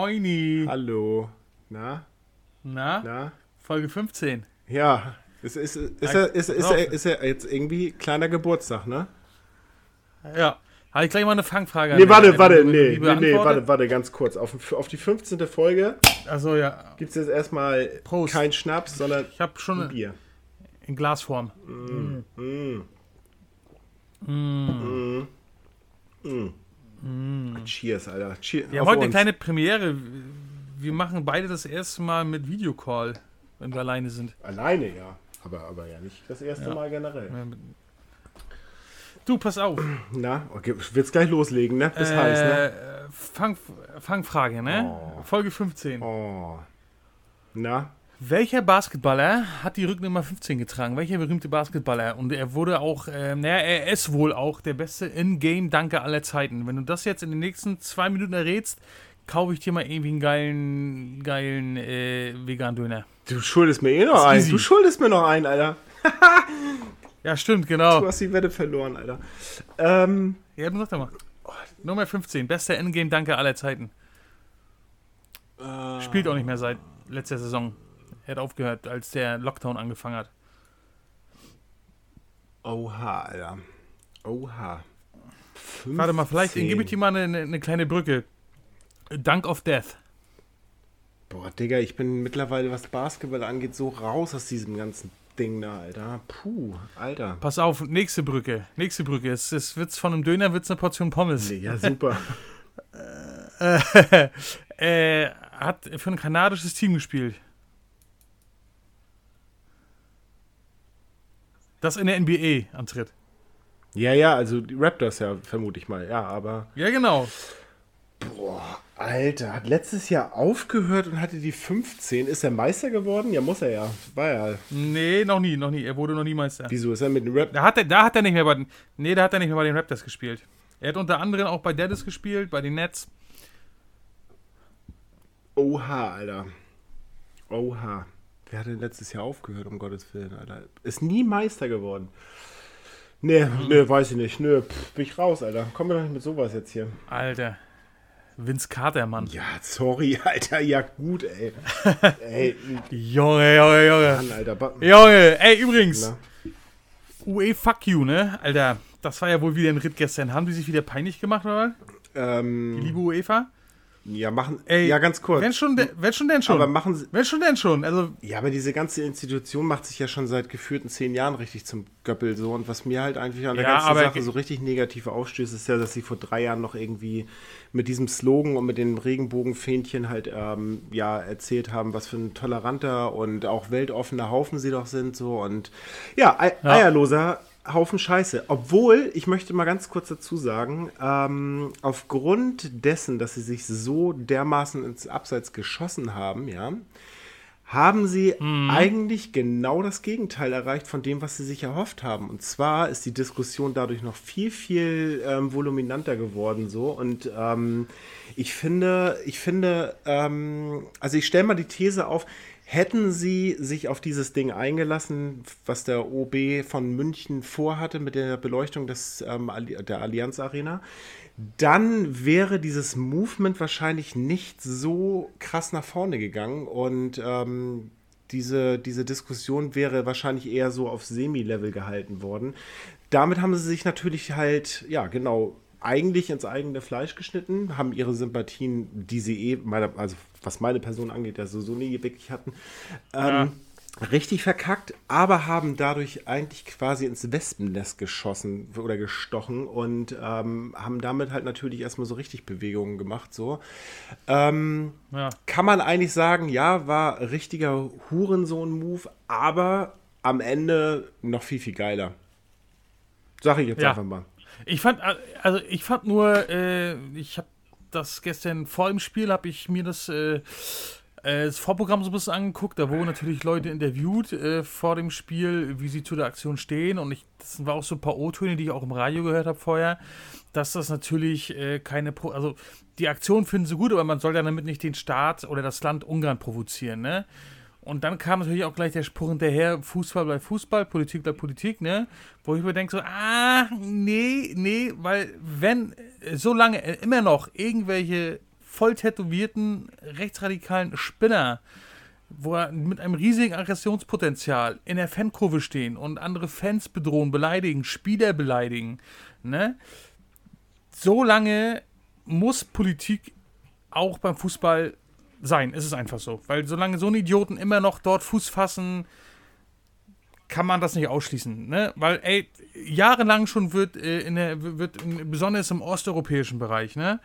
Moini. Hallo. Na? Na? Na? Folge 15. Ja. Ist, ist, ist, ist, er, ist, ist, er, ist er jetzt irgendwie kleiner Geburtstag, ne? Ja. Habe ich gleich mal eine Fangfrage Nee, warte, dich. warte, nee, nee, nee, warte, warte, ganz kurz. Auf, auf die 15. Folge Achso, ja. gibt es jetzt erstmal Prost. kein Schnaps, sondern Ich habe schon ein Bier. in Glasform. Cheers, Alter. Cheers. Wir haben heute eine uns. kleine Premiere. Wir machen beide das erste Mal mit Videocall, wenn wir alleine sind. Alleine, ja. Aber, aber ja nicht das erste Ja. Mal generell. Du, pass auf. Na, okay, wird's gleich loslegen, ne? Bis äh, heiß, ne? Fang, Fangfrage, ne? Oh. Folge 15. Oh. Na? Welcher Basketballer hat die Rücknummer 15 getragen? Welcher berühmte Basketballer? Und er wurde auch, ähm, naja, er ist wohl auch der beste In-Game-Danke aller Zeiten. Wenn du das jetzt in den nächsten zwei Minuten errätst, kaufe ich dir mal irgendwie einen geilen, geilen äh, Vegan-Döner. Du schuldest mir eh noch einen. easy. Du schuldest mir noch einen, Alter. Ja, stimmt, genau. Du hast die Wette verloren, Alter. Ähm, Ja, du sag doch mal. Nummer 15, bester In-Game-Danke aller Zeiten. äh, Spielt auch nicht mehr seit letzter Saison. Er hat aufgehört, als der Lockdown angefangen hat. Oha, Alter. Oha. Warte mal, vielleicht 15. gebe ich dir mal eine, eine, eine kleine Brücke. Dunk of Death. Boah, Digga, ich bin mittlerweile, was Basketball angeht, so raus aus diesem ganzen Ding da, Alter. Puh, Alter. Pass auf, nächste Brücke. Nächste Brücke. Es, es wird's von einem Döner wird's eine Portion Pommes. Nee, ja, super. äh, hat für ein kanadisches Team gespielt. Das in der NBA antritt. ja, ja, also die Raptors ja, vermute ich mal. Ja, aber. Ja, genau. Boah, Alter, hat letztes Jahr aufgehört und hatte die 15. Ist er Meister geworden? Ja, muss er ja. War ja. Nee, noch nie, noch nie. Er wurde noch nie Meister. Wieso ist er mit dem Rap? Da hat er, da hat er nicht mehr bei den, nee, da hat er nicht mehr bei den Raptors gespielt. Er hat unter anderem auch bei Dallas gespielt, bei den Nets. Oha, Alter. Oha. Wer hat denn letztes Jahr aufgehört, um Gottes Willen, Alter? Ist nie Meister geworden. Nee, nee, weiß ich nicht. Nö, pff, bin ich raus, Alter. Komm mir doch nicht mit sowas jetzt hier. Alter. Vince Carter, Mann. Ja, sorry, Alter. Ja, gut, ey. ey, Junge, Junge, Junge. Mann, Alter. Junge, ey, übrigens. Na, UE fuck you, ne? Alter, das war ja wohl wieder ein Ritt gestern. Haben die sich wieder peinlich gemacht, oder? Die ähm, liebe UEFA? Ja, machen. Ey, ja, ganz kurz. Wenn schon, de, wenn schon denn schon. aber machen Sie. wenn schon denn schon. Also, Ja, aber diese ganze Institution macht sich ja schon seit geführten zehn Jahren richtig zum Göppel so. Und was mir halt eigentlich an der Ja, ganzen aber- Sache so richtig negativ aufstößt, ist ja, dass sie vor drei Jahren noch irgendwie mit diesem Slogan und mit den Regenbogenfähnchen halt ähm, ja erzählt haben, was für ein toleranter und auch weltoffener Haufen sie doch sind so. Und ja, ei Ja. eierloser Haufen Scheiße. Obwohl, ich möchte mal ganz kurz dazu sagen, ähm, aufgrund dessen, dass sie sich so dermaßen ins Abseits geschossen haben, ja, haben sie eigentlich genau das Gegenteil erreicht von dem, was sie sich erhofft haben. Und zwar ist die Diskussion dadurch noch viel, viel ähm, voluminanter geworden so. Und ähm, ich finde, ich finde, ähm, also ich stelle mal die These auf, hätten sie sich auf dieses Ding eingelassen, was der OB von München vorhatte mit der Beleuchtung des, ähm, der Allianz Arena, dann wäre dieses Movement wahrscheinlich nicht so krass nach vorne gegangen und ähm, diese, diese Diskussion wäre wahrscheinlich eher so auf Semi-Level gehalten worden. Damit haben sie sich natürlich halt, ja, genau, eigentlich ins eigene Fleisch geschnitten, haben ihre Sympathien, die sie eh, meiner, also was meine Person angeht, ja so nie wirklich hatten, ähm, richtig verkackt, aber haben dadurch eigentlich quasi ins Wespennest geschossen oder gestochen und ähm, haben damit halt natürlich erstmal so richtig Bewegungen gemacht. So. Ähm, ja. kann man eigentlich sagen, ja, war richtiger Hurensohn-Move, aber am Ende noch viel, viel geiler. Sag ich jetzt Ja. einfach mal. Ich fand, also ich fand nur, äh, ich habe das gestern vor dem Spiel, habe ich mir das, äh, äh, das Vorprogramm so ein bisschen angeguckt. Da wurden natürlich Leute interviewt äh, vor dem Spiel, wie sie zu der Aktion stehen. Und ich, das waren auch so ein paar O-Töne, die ich auch im Radio gehört habe vorher, dass das natürlich äh, keine, Pro also die Aktion finden sie gut, aber man soll ja damit nicht den Staat oder das Land Ungarn provozieren, ne? Und dann kam natürlich auch gleich der Spruch hinterher, Fußball bleibt Fußball, Politik bleibt Politik, ne? Wo ich mir denke so, ah, nee, nee, weil wenn so lange immer noch irgendwelche voll tätowierten rechtsradikalen Spinner, wo er mit einem riesigen Aggressionspotenzial in der Fankurve stehen und andere Fans bedrohen, beleidigen, Spieler beleidigen, ne? So lange muss Politik auch beim Fußball sein. Es ist einfach so. Weil solange so ein Idioten immer noch dort Fuß fassen, kann man das nicht ausschließen, ne? Weil, ey, jahrelang schon wird, äh, in der, wird in, besonders im osteuropäischen Bereich, ne?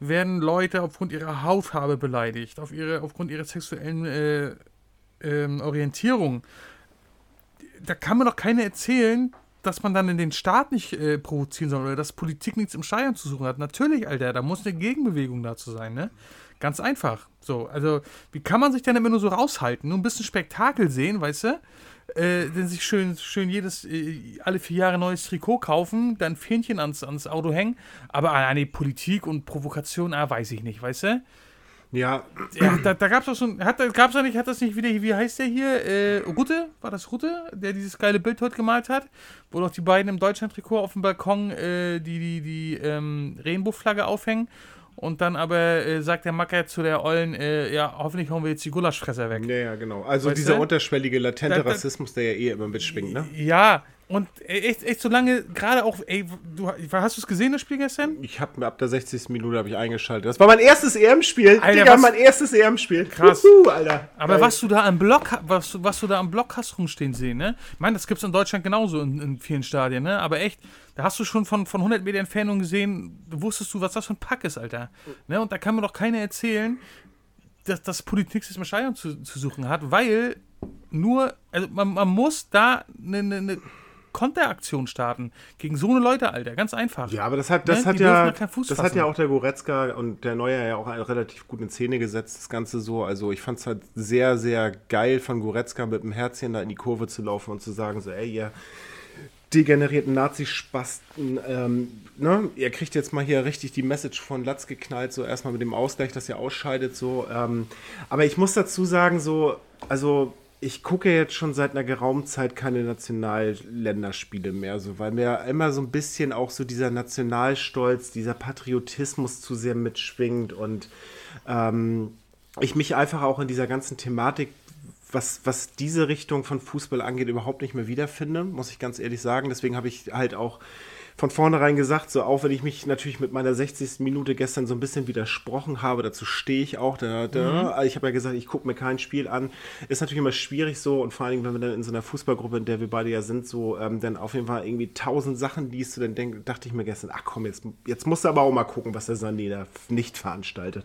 Werden Leute aufgrund ihrer Hautfarbe beleidigt, auf ihre, aufgrund ihrer sexuellen äh, ähm, Orientierung. Da kann mir doch keiner erzählen, dass man dann in den Staat nicht äh, provozieren soll oder dass Politik nichts im Steuern zu suchen hat. Natürlich, Alter, da muss eine Gegenbewegung dazu sein, ne? Ganz einfach. So, also, wie kann man sich denn immer nur so raushalten? Nur ein bisschen Spektakel sehen, weißt du? äh, denn sich schön, schön jedes, äh, alle vier Jahre neues Trikot kaufen, dann Fähnchen ans, ans Auto hängen. Aber an die Politik und Provokation, ah, weiß ich nicht, weißt du? Ja. ja da, da gab es doch schon, hat, gab's da nicht, hat das nicht wieder, wie heißt der hier? Äh, Rutte? War das Rutte, der dieses geile Bild heute gemalt hat? Wo doch die beiden im Deutschland-Trikot auf dem Balkon äh, die, die, die ähm, Regenbow-Flagge aufhängen und dann aber äh, sagt der Macker zu der Ollen, äh, ja, hoffentlich hauen wir jetzt die Gulaschfresser weg. Ja, ja, genau. Also weißt dieser du? unterschwellige, latente da, da, Rassismus, der ja eh immer mitschwingt, ne? Ja, und echt, echt so lange, gerade auch, ey, du, hast du es gesehen, das Spiel gestern? Ich habe mir ab der 60. Minute ich eingeschaltet. Das war mein erstes EM-Spiel. Digga, was? mein erstes EM-Spiel. Krass. Uhu, Alter. Aber Geil. was du da am Block, was, was du da am Block hast rumstehen sehen, ne? Ich meine, das gibt's in Deutschland genauso in, in vielen Stadien, ne? Aber echt, da hast du schon von, von 100 Meter Entfernung gesehen, wusstest du, was das für ein Pack ist, Alter. Ne? Und da kann mir doch keiner erzählen, dass, dass Politik mit Steuern zu, zu suchen hat, weil nur, also man, man muss da eine, eine, eine Konteraktion starten gegen so eine Leute, Alter. Ganz einfach. Ja, aber das hat, das ne? hat ja, das hat ja auch der Goretzka und der Neuer ja auch relativ gut in Szene gesetzt, das Ganze so. Also ich fand es halt sehr, sehr geil von Goretzka mit dem Herzchen da in die Kurve zu laufen und zu sagen so, ey, ihr degenerierten Nazispasten, ähm, ne, ihr kriegt jetzt mal hier richtig die Message von Latz geknallt, so erstmal mit dem Ausgleich, dass ihr ausscheidet, so. Ähm, aber ich muss dazu sagen, so, also ich gucke jetzt schon seit einer geraumen Zeit keine Nationalländerspiele mehr, so, weil mir immer so ein bisschen auch so dieser Nationalstolz, dieser Patriotismus zu sehr mitschwingt und ähm, ich mich einfach auch in dieser ganzen Thematik was, was diese Richtung von Fußball angeht, überhaupt nicht mehr wiederfinde, muss ich ganz ehrlich sagen. Deswegen habe ich halt auch von vornherein gesagt, so auch wenn ich mich natürlich mit meiner 60. Minute gestern so ein bisschen widersprochen habe, dazu stehe ich auch. Da, da, mhm. Ich habe ja gesagt, ich gucke mir kein Spiel an. Ist natürlich immer schwierig so und vor allen Dingen, wenn wir dann in so einer Fußballgruppe, in der wir beide ja sind, so ähm, dann auf jeden Fall irgendwie tausend Sachen liest, du, dann denk, dachte ich mir gestern, ach komm, jetzt, jetzt musst du aber auch mal gucken, was der Sané da nicht veranstaltet.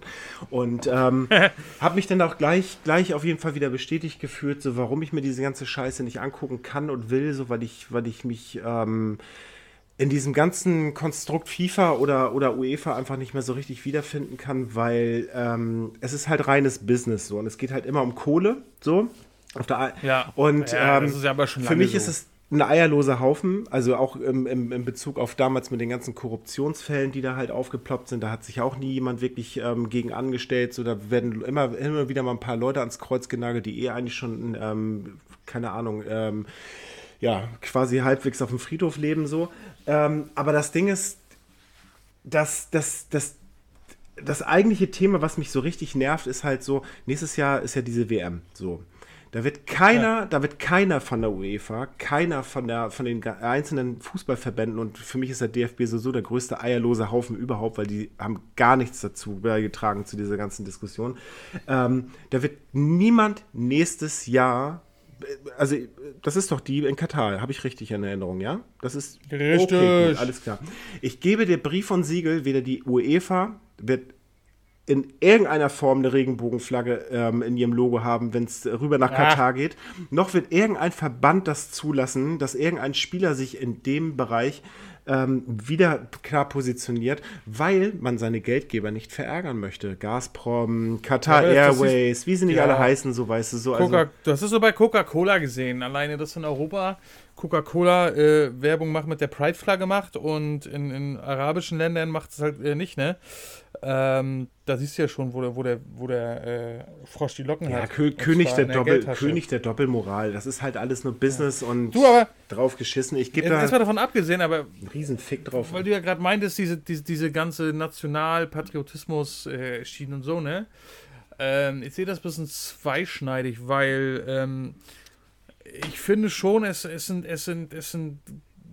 Und ähm, habe mich dann auch gleich, gleich auf jeden Fall wieder bestätigt gefühlt, so warum ich mir diese ganze Scheiße nicht angucken kann und will, so weil ich, weil ich mich ähm, in diesem ganzen Konstrukt FIFA oder, oder UEFA einfach nicht mehr so richtig wiederfinden kann, weil ähm, es ist halt reines Business so und es geht halt immer um Kohle so. Auf der ja, und ja, ähm, für mich so. ist es ein eierloser Haufen, also auch im, im, im, Bezug auf damals mit den ganzen Korruptionsfällen, die da halt aufgeploppt sind, da hat sich auch nie jemand wirklich ähm, gegen angestellt. So, da werden immer, immer wieder mal ein paar Leute ans Kreuz genagelt, die eh eigentlich schon, ähm, keine Ahnung, ähm, ja, quasi halbwegs auf dem Friedhof leben so. Ähm, aber das Ding ist, dass das, das, das eigentliche Thema, was mich so richtig nervt, ist halt so, nächstes Jahr ist ja diese WM so. Da wird keiner, ja. da wird keiner von der UEFA, keiner von der, von den einzelnen Fußballverbänden und für mich ist der DFB so, so der größte eierlose Haufen überhaupt, weil die haben gar nichts dazu beigetragen zu dieser ganzen Diskussion. Ähm, da wird niemand nächstes Jahr also das ist doch die in Katar, habe ich richtig in Erinnerung, ja? Das ist richtig. Okay, gut, alles klar. Ich gebe dir Brief und Siegel, weder die UEFA wird in irgendeiner Form eine Regenbogenflagge ähm, in ihrem Logo haben, wenn es rüber nach ja. Katar geht, noch wird irgendein Verband das zulassen, dass irgendein Spieler sich in dem Bereich ähm, wieder klar positioniert, weil man seine Geldgeber nicht verärgern möchte. Gazprom, Qatar ja, Airways, ist, wie sie nicht ja. alle heißen, so weißt du so. Also, das ist so bei Coca-Cola gesehen. Alleine das in Europa Coca-Cola äh, Werbung macht, mit der Pride-Flagge macht und in, in, arabischen Ländern macht es halt äh, nicht, ne? Ähm, da siehst du ja schon, wo der, wo der, wo der äh, Frosch die Locken ja, hat. Kö König, der, der Doppel, König der Doppelmoral. Das ist halt alles nur Business ja. und du, aber, drauf geschissen. Ich gebe da. Erstmal davon abgesehen, aber. Einen riesen Fick drauf. Weil du ja gerade meintest, diese, diese, diese ganze Nationalpatriotismus-Schiene äh, und so, ne? Ähm, ich sehe das ein bisschen zweischneidig, weil ähm, ich finde schon, es, es sind, es sind, es sind,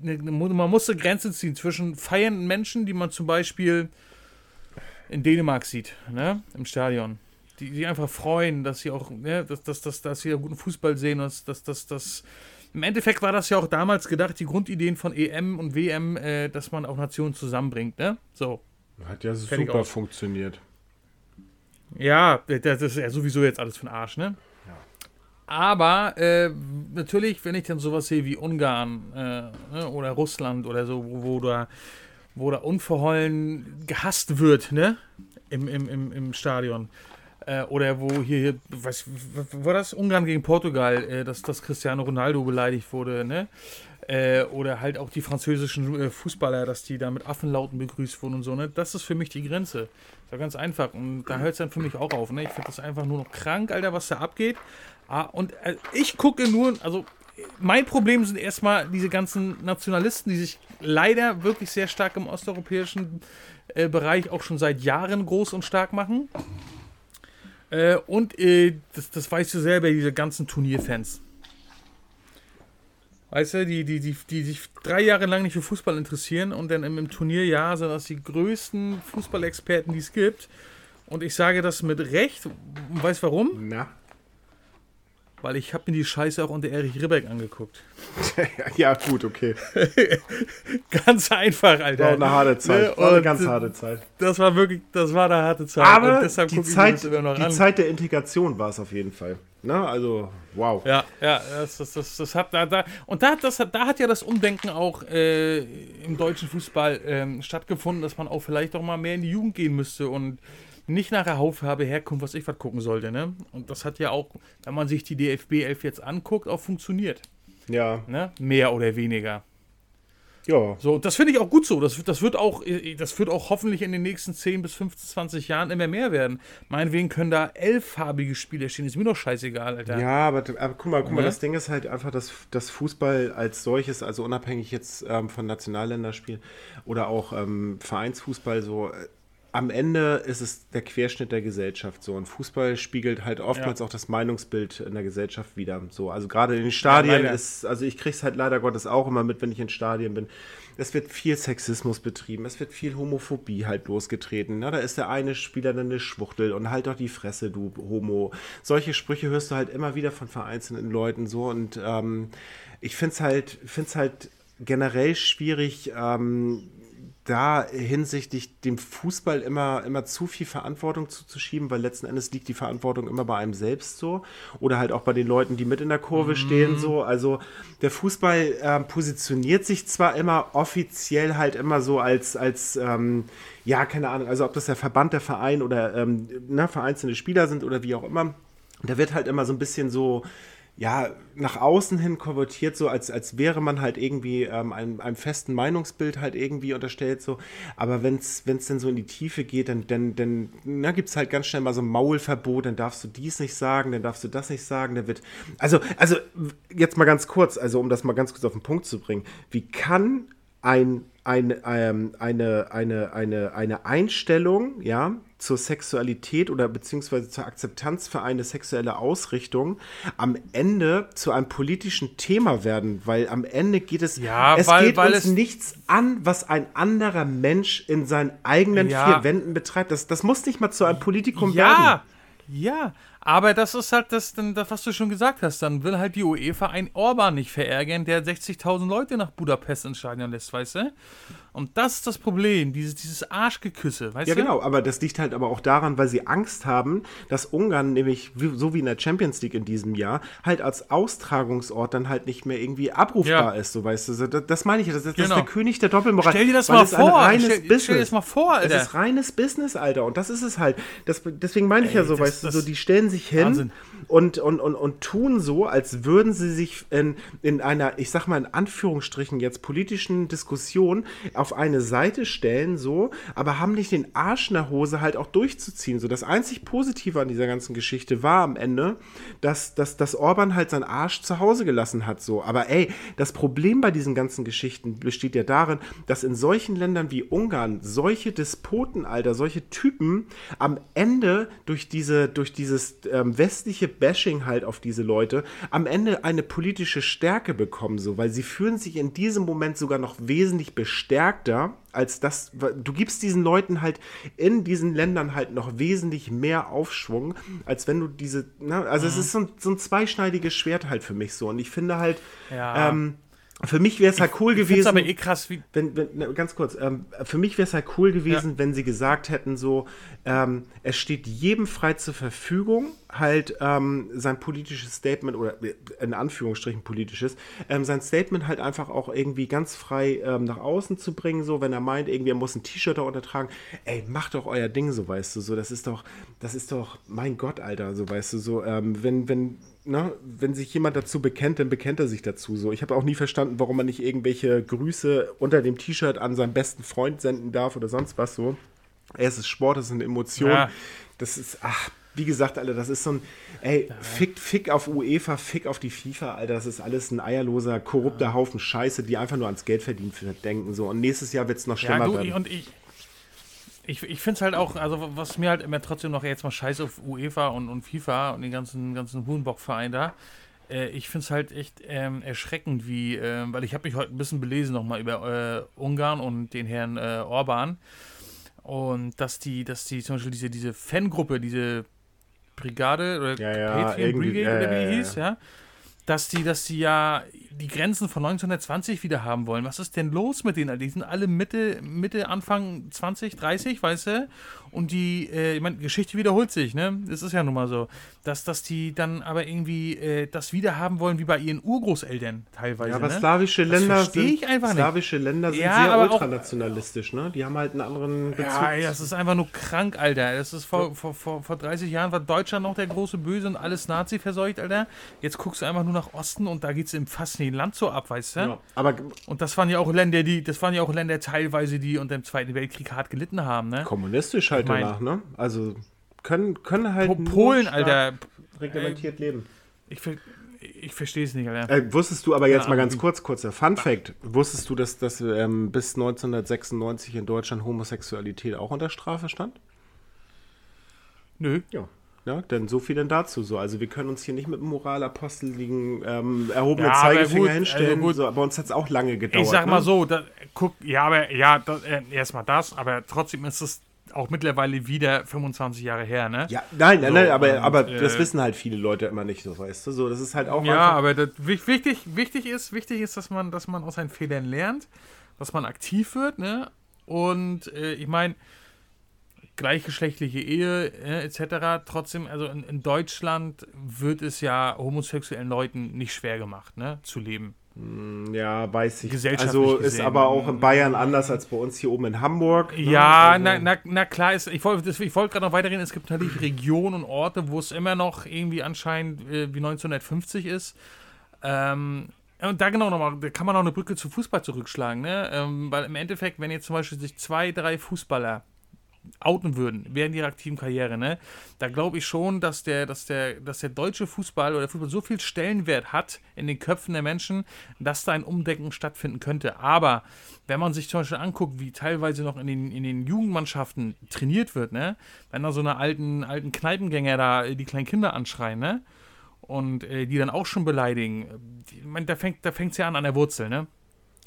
eine, man muss eine Grenze ziehen zwischen feiernden Menschen, die man zum Beispiel in Dänemark sieht, ne, im Stadion. Die, die einfach freuen, dass sie auch, ne, dass, dass, dass, dass sie guten Fußball sehen und dass, dass, dass, im Endeffekt war das ja auch damals gedacht, die Grundideen von EM und WM, äh, dass man auch Nationen zusammenbringt, ne? So. Hat ja super funktioniert. Ja, das ist ja sowieso jetzt alles für den Arsch, ne? Ja. Aber äh, natürlich, wenn ich dann sowas sehe wie Ungarn äh, ne, oder Russland oder so, wo, wo da wo da unverheulen gehasst wird, ne? Im, im, im, im Stadion. Äh, oder wo hier, was war das? Ungarn gegen Portugal, äh, dass, dass Cristiano Ronaldo beleidigt wurde, ne? Äh, oder halt auch die französischen äh, Fußballer, dass die da mit Affenlauten begrüßt wurden und so, ne? Das ist für mich die Grenze. Das war ganz einfach. Und da hört es dann für mich auch auf, ne? Ich finde das einfach nur noch krank, Alter, was da abgeht. Ah, und äh, ich gucke nur, also mein Problem sind erstmal diese ganzen Nationalisten, die sich leider wirklich sehr stark im osteuropäischen äh, Bereich auch schon seit Jahren groß und stark machen. Äh, und äh, das, das weißt du selber, diese ganzen Turnierfans. Weißt du, die, die, die, die sich drei Jahre lang nicht für Fußball interessieren und dann im, im Turnierjahr sind das die größten Fußballexperten, die es gibt. Und ich sage das mit Recht. Weißt warum? Na. Weil ich habe mir die Scheiße auch unter Erich Ribbeck angeguckt. ja, gut, okay. ganz einfach, Alter. War eine harte Zeit. War eine ganz harte Zeit. Das war wirklich, das war eine harte Zeit. Aber die, Zeit, die Zeit der Integration war es auf jeden Fall. Ne? Also, wow. Ja, ja, das, das, das, das hat da, da und da, das, da hat ja das Umdenken auch äh, im deutschen Fußball ähm, stattgefunden, dass man auch vielleicht auch mal mehr in die Jugend gehen müsste und nicht nach der Hautfarbe herkommt, was ich was gucken sollte. Ne? Und das hat ja auch, wenn man sich die DFB 11 jetzt anguckt, auch funktioniert. Ja. Ne? Mehr oder weniger. Ja. So, das finde ich auch gut so. Das, das, wird auch, das wird auch hoffentlich in den nächsten 10 bis 15, 20 Jahren immer mehr werden. Meinetwegen können da elffarbige Spiele stehen. Ist mir doch scheißegal, Alter. Ja, aber, aber guck mal, guck mal, das Ding ist halt einfach, dass das Fußball als solches, also unabhängig jetzt ähm, von Nationalländerspielen oder auch ähm, Vereinsfußball so äh, am Ende ist es der Querschnitt der Gesellschaft so. Und Fußball spiegelt halt oftmals ja. auch das Meinungsbild in der Gesellschaft wieder. So, also gerade in den Stadien ja, ist, also ich kriege es halt leider Gottes auch immer mit, wenn ich in Stadien bin. Es wird viel Sexismus betrieben, es wird viel Homophobie halt losgetreten. Na, da ist der eine Spieler dann eine Schwuchtel und halt doch die Fresse, du Homo. Solche Sprüche hörst du halt immer wieder von vereinzelten Leuten so. Und ähm, ich finde es halt, find's halt generell schwierig, ähm, da hinsichtlich dem Fußball immer, immer zu viel Verantwortung zuzuschieben, weil letzten Endes liegt die Verantwortung immer bei einem selbst so oder halt auch bei den Leuten, die mit in der Kurve mhm. stehen so. Also der Fußball äh, positioniert sich zwar immer offiziell halt immer so als, als ähm, ja, keine Ahnung, also ob das der Verband, der Verein oder ähm, ne, vereinzelte Spieler sind oder wie auch immer, da wird halt immer so ein bisschen so ja, nach außen hin konvertiert, so als, als wäre man halt irgendwie ähm, einem, einem festen Meinungsbild halt irgendwie unterstellt, so. Aber wenn es denn so in die Tiefe geht, dann, dann, dann gibt es halt ganz schnell mal so ein Maulverbot, dann darfst du dies nicht sagen, dann darfst du das nicht sagen, dann wird. Also, also, jetzt mal ganz kurz, also um das mal ganz kurz auf den Punkt zu bringen. Wie kann ein, ein, ähm, eine, eine, eine, eine Einstellung, ja, zur Sexualität oder beziehungsweise zur Akzeptanz für eine sexuelle Ausrichtung am Ende zu einem politischen Thema werden, weil am Ende geht es, ja, es weil, geht weil uns nichts an, was ein anderer Mensch in seinen eigenen ja. vier Wänden betreibt. Das, das muss nicht mal zu einem Politikum ja. werden. Ja, aber das ist halt das, das, was du schon gesagt hast. Dann will halt die UEFA ein Orban nicht verärgern, der 60.000 Leute nach Budapest Stadion lässt, weißt du? Und das ist das Problem, dieses, dieses Arschgeküsse, weißt ja, du? Ja, genau, aber das liegt halt aber auch daran, weil sie Angst haben, dass Ungarn nämlich, so wie in der Champions League in diesem Jahr, halt als Austragungsort dann halt nicht mehr irgendwie abrufbar ja. ist, so weißt du. Das, das meine ich, das, das genau. ist der König der Doppelmoral. Stell dir das mal vor, stell, Business. stell dir das mal vor, Alter. Das ist reines Business, Alter, und das ist es halt. Das, deswegen meine ich Ey, ja so, das, weißt du, so, die stellen sich hin und, und, und, und tun so, als würden sie sich in, in einer, ich sag mal in Anführungsstrichen jetzt politischen Diskussion auf eine Seite stellen, so, aber haben nicht den Arsch in der Hose halt auch durchzuziehen. So, das einzig Positive an dieser ganzen Geschichte war am Ende, dass, dass, dass Orban halt seinen Arsch zu Hause gelassen hat, so. Aber ey, das Problem bei diesen ganzen Geschichten besteht ja darin, dass in solchen Ländern wie Ungarn solche Despoten, Alter, solche Typen am Ende durch diese, durch dieses ähm, westliche Bashing halt auf diese Leute am Ende eine politische Stärke bekommen, so, weil sie fühlen sich in diesem Moment sogar noch wesentlich bestärkter als das, du gibst diesen Leuten halt in diesen Ländern halt noch wesentlich mehr Aufschwung, als wenn du diese, na, also mhm. es ist so ein, so ein, zweischneidiges Schwert halt für mich so und ich finde halt, ja. ähm, für mich wäre es halt cool ich, gewesen. aber eh krass, wie. Wenn, wenn, ne, ganz kurz, ähm, für mich wäre es halt cool gewesen, ja. wenn sie gesagt hätten, so, ähm, es steht jedem frei zur Verfügung, halt ähm, sein politisches Statement oder äh, in Anführungsstrichen politisches, ähm, sein Statement halt einfach auch irgendwie ganz frei ähm, nach außen zu bringen, so, wenn er meint, irgendwie er muss ein T-Shirt da untertragen, ey, macht doch euer Ding, so, weißt du, so, das ist doch, das ist doch, mein Gott, Alter, so, weißt du, so, ähm, wenn, wenn, ne, wenn sich jemand dazu bekennt, dann bekennt er sich dazu. So, ich habe auch nie verstanden, warum man nicht irgendwelche Grüße unter dem T-Shirt an seinen besten Freund senden darf oder sonst was so. Es ist Sport, es ist eine Emotion. Ja. Das ist, ach, wie gesagt, Alter, das ist so ein, ey, ja. fick, fick auf UEFA, fick auf die FIFA, Alter, das ist alles ein eierloser, korrupter ja. Haufen Scheiße, die einfach nur ans Geld verdienen denken, so. Und nächstes Jahr wird es noch schlimmer ja, du, werden. Und ich, ich, ich finde es halt auch, also was mir halt immer trotzdem noch jetzt mal scheiße auf UEFA und, und FIFA und den ganzen, ganzen Huhnbock-Verein da. Äh, ich finde es halt echt ähm, erschreckend, wie, äh, weil ich habe mich heute ein bisschen belesen nochmal über äh, Ungarn und den Herrn äh, Orban. Und dass die, dass die zum Beispiel diese, diese Fangruppe, diese Brigade oder ja, ja, Patriot Brigade oder wie die hieß, ja dass die, dass die ja die Grenzen von 1920 wieder haben wollen. Was ist denn los mit denen? Die sind alle Mitte, Mitte, Anfang 20, 30, weißt du? Und die, äh, ich meine, Geschichte wiederholt sich, ne? Das ist ja nun mal so. Dass, dass die dann aber irgendwie äh, das wieder haben wollen wie bei ihren Urgroßeltern teilweise. Ja, aber ne? slawische Länder sind, slawische. Länder sind ja, sehr ultranationalistisch, ne? Die haben halt einen anderen Bezug. Ja, das ist einfach nur krank, Alter. Das ist vor, ja. vor, vor, vor 30 Jahren war Deutschland noch der große Böse und alles Nazi verseucht, Alter. Jetzt guckst du einfach nur nach Osten und da geht es im fast nicht Land so ab, weißt du? Ja, aber und das waren ja auch Länder, die, das waren ja auch Länder teilweise, die unter dem Zweiten Weltkrieg hart gelitten haben, ne? Kommunistisch halt halt danach, ne? Also können, können halt. Polen, Alter. Reglementiert äh, leben. Ich, ich verstehe es nicht, Alter. Äh, wusstest du aber jetzt ja, mal ganz kurz, kurzer Fun Fact: Wusstest du, dass, dass ähm, bis 1996 in Deutschland Homosexualität auch unter Strafe stand? Nö. Ja. Ja, denn so viel denn dazu so. Also wir können uns hier nicht mit moralaposteligen ähm, erhobenen ja, Zeigefinger gut, hinstellen. Also so, bei uns hat es auch lange gedauert. Ich sag mal ne? so, da, guck, ja, aber ja, äh, erstmal das, aber trotzdem ist es auch mittlerweile wieder 25 Jahre her, ne? Ja, nein, nein, so, nein, aber, und, aber äh, das wissen halt viele Leute immer nicht, so weißt du. So, das ist halt auch. Ja, aber das, wichtig, wichtig ist, wichtig ist, dass man, dass man aus seinen Fehlern lernt, dass man aktiv wird, ne? Und äh, ich meine, gleichgeschlechtliche Ehe äh, etc. Trotzdem, also in, in, Deutschland wird es ja homosexuellen Leuten nicht schwer gemacht, ne, zu leben. Hm, ja, weiß ich. Also ist gesehen. aber auch in Bayern anders als bei uns hier oben in Hamburg. Ne? Ja, also na, na, na, klar, ist, ich wollte wollt gerade noch weiterreden, es gibt natürlich Regionen und Orte, wo es immer noch irgendwie anscheinend äh, wie 1950 ist. Ähm, und da genau nochmal, da kann man auch eine Brücke zu Fußball zurückschlagen, ne? Ähm, weil im Endeffekt, wenn jetzt zum Beispiel sich zwei, drei Fußballer outen würden während ihrer aktiven Karriere, ne, da glaube ich schon, dass der, dass der, dass der deutsche Fußball oder der Fußball so viel Stellenwert hat in den Köpfen der Menschen, dass da ein Umdenken stattfinden könnte. Aber wenn man sich zum Beispiel anguckt, wie teilweise noch in den, in den Jugendmannschaften trainiert wird, ne, wenn da so eine alten, alten Kneipengänger da die kleinen Kinder anschreien, ne, und äh, die dann auch schon beleidigen, die, man, da fängt da fängt's ja an an der Wurzel, ne?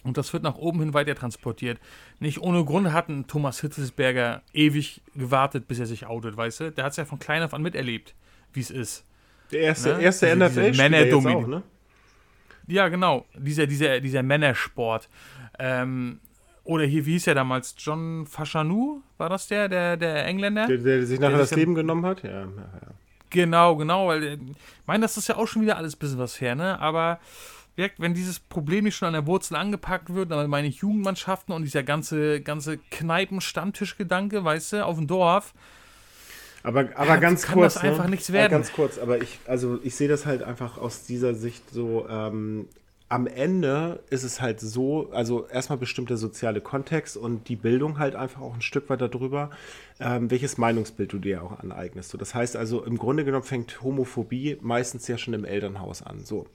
Und das wird nach oben hin weiter transportiert. Nicht ohne Grund hat ein Thomas Hitzelsberger ewig gewartet, bis er sich outet, weißt du? Der hat es ja von klein auf an miterlebt, wie es ist. Der erste, ne? erste NFL-Spieler auch, ne? Ja, genau. Dieser, dieser, dieser Männersport. Ähm, oder hier, wie hieß er damals? John Faschanou, war das der, der, der Engländer? Der, der sich nachher das Leben genommen hat? Ja, ja, ja. Genau, genau, weil ich meine, das ist ja auch schon wieder alles ein bisschen was her, ne? Aber wenn dieses Problem nicht schon an der Wurzel angepackt wird, dann meine ich Jugendmannschaften und dieser ganze, ganze Kneipen-Stammtisch-Gedanke, weißt du, auf dem Dorf. Aber, aber ganz kann kurz. das einfach ne? nichts Ja, werden. ganz kurz, aber ich, also ich sehe das halt einfach aus dieser Sicht so, ähm, am Ende ist es halt so, also erstmal bestimmt der soziale Kontext und die Bildung halt einfach auch ein Stück weit darüber, ähm, welches Meinungsbild du dir auch aneignest. So, das heißt also, im Grunde genommen fängt Homophobie meistens ja schon im Elternhaus an. So,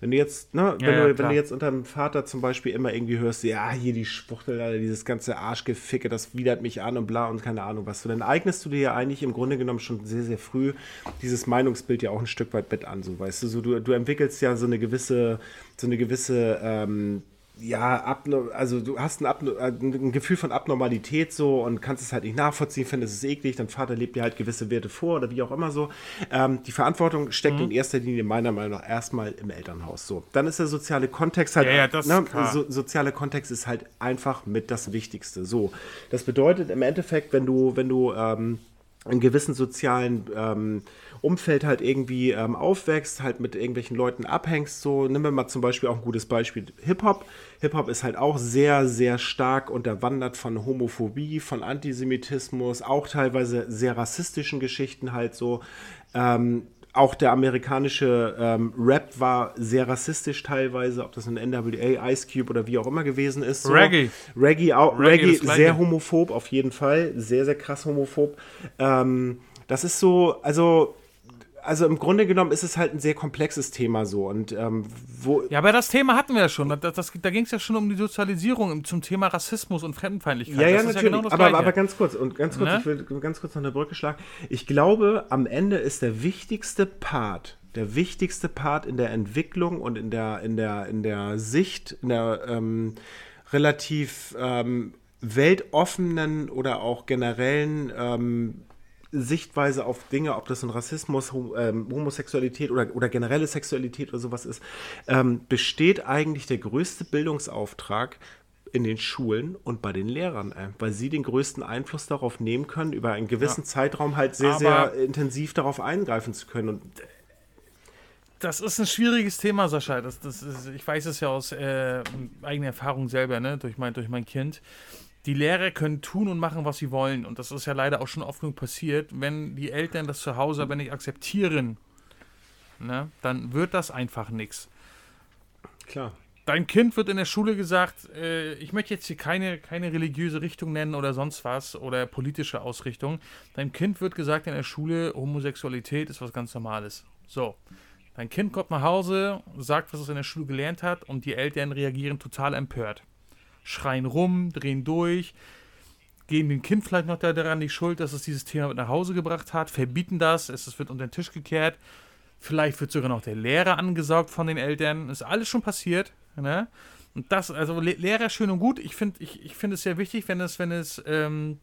wenn du jetzt, ne, wenn, Ja, du, wenn du jetzt unter dem Vater zum Beispiel immer irgendwie hörst, ja, hier die Alter, dieses ganze Arschgeficke, das widert mich an und bla und keine Ahnung was. So, dann eignest du dir ja eigentlich im Grunde genommen schon sehr, sehr früh dieses Meinungsbild ja auch ein Stück weit mit an, so, weißt du, so, du, du entwickelst ja so eine gewisse, so eine gewisse, ähm, ja, abno also du hast ein, Abno äh, ein Gefühl von Abnormalität so und kannst es halt nicht nachvollziehen, findest es eklig, dein Vater lebt dir halt gewisse Werte vor oder wie auch immer so. Ähm, die Verantwortung steckt in erster Linie meiner Meinung nach erstmal im Elternhaus so. Dann ist der soziale Kontext halt, Ja, ja, das ne, so, soziale Kontext ist halt einfach mit das Wichtigste. So, das bedeutet im Endeffekt, wenn du, wenn du ähm, in gewissen sozialen ähm, Umfeld halt irgendwie ähm, aufwächst, halt mit irgendwelchen Leuten abhängst, so, nehmen wir mal zum Beispiel auch ein gutes Beispiel Hip-Hop. Hip-Hop ist halt auch sehr, sehr stark unterwandert von Homophobie, von Antisemitismus, auch teilweise sehr rassistischen Geschichten halt so. Ähm, auch der amerikanische ähm, Rap war sehr rassistisch teilweise, ob das ein NWA, Ice Cube oder wie auch immer gewesen ist. So. Reggae. Reggae, auch, Reggae Reggae, sehr homophob, auf jeden Fall. Sehr, sehr krass homophob. Ähm, das ist so, also, also im Grunde genommen ist es halt ein sehr komplexes Thema so. Und ähm, wo. Ja, aber das Thema hatten wir ja schon. Das, das, da ging es ja schon um die Sozialisierung zum Thema Rassismus und Fremdenfeindlichkeit. Ja, ja, das natürlich. ja genau das aber, aber ganz kurz, und ganz kurz, Ne? ich will ganz kurz noch eine Brücke schlagen. Ich glaube, am Ende ist der wichtigste Part, der wichtigste Part in der Entwicklung und in der, in der, in der Sicht, in der ähm, relativ ähm, weltoffenen oder auch generellen ähm, Sichtweise auf Dinge, ob das ein Rassismus, Hom ähm, Homosexualität oder, oder generelle Sexualität oder sowas ist, ähm, besteht eigentlich der größte Bildungsauftrag in den Schulen und bei den Lehrern, äh, weil sie den größten Einfluss darauf nehmen können, über einen gewissen Zeitraum halt sehr, Aber- sehr intensiv darauf eingreifen zu können. Und Das ist ein schwieriges Thema, Sascha. Das, das ist, ich weiß es ja aus äh, eigener Erfahrung selber, ne? durch, mein, durch mein Kind. Die Lehrer können tun und machen, was sie wollen. Und das ist ja leider auch schon oft genug passiert. Wenn die Eltern das zu Hause aber nicht akzeptieren, ne? dann wird das einfach nichts. klar. Dein Kind wird in der Schule gesagt, äh, ich möchte jetzt hier keine, keine religiöse Richtung nennen oder sonst was oder politische Ausrichtung. Deinem Kind wird gesagt in der Schule, Homosexualität ist was ganz Normales. So. Dein Kind kommt nach Hause, sagt, was es in der Schule gelernt hat und die Eltern reagieren total empört. Schreien rum, drehen durch, geben dem Kind vielleicht noch daran die Schuld, dass es dieses Thema mit nach Hause gebracht hat, verbieten das, es wird unter den Tisch gekehrt. Vielleicht wird sogar noch der Lehrer angesaugt von den Eltern. Ist alles schon passiert. Ne? Und das, also Le Lehrer schön und gut. Ich finde ich, ich find es sehr wichtig, wenn es, wenn es ähm,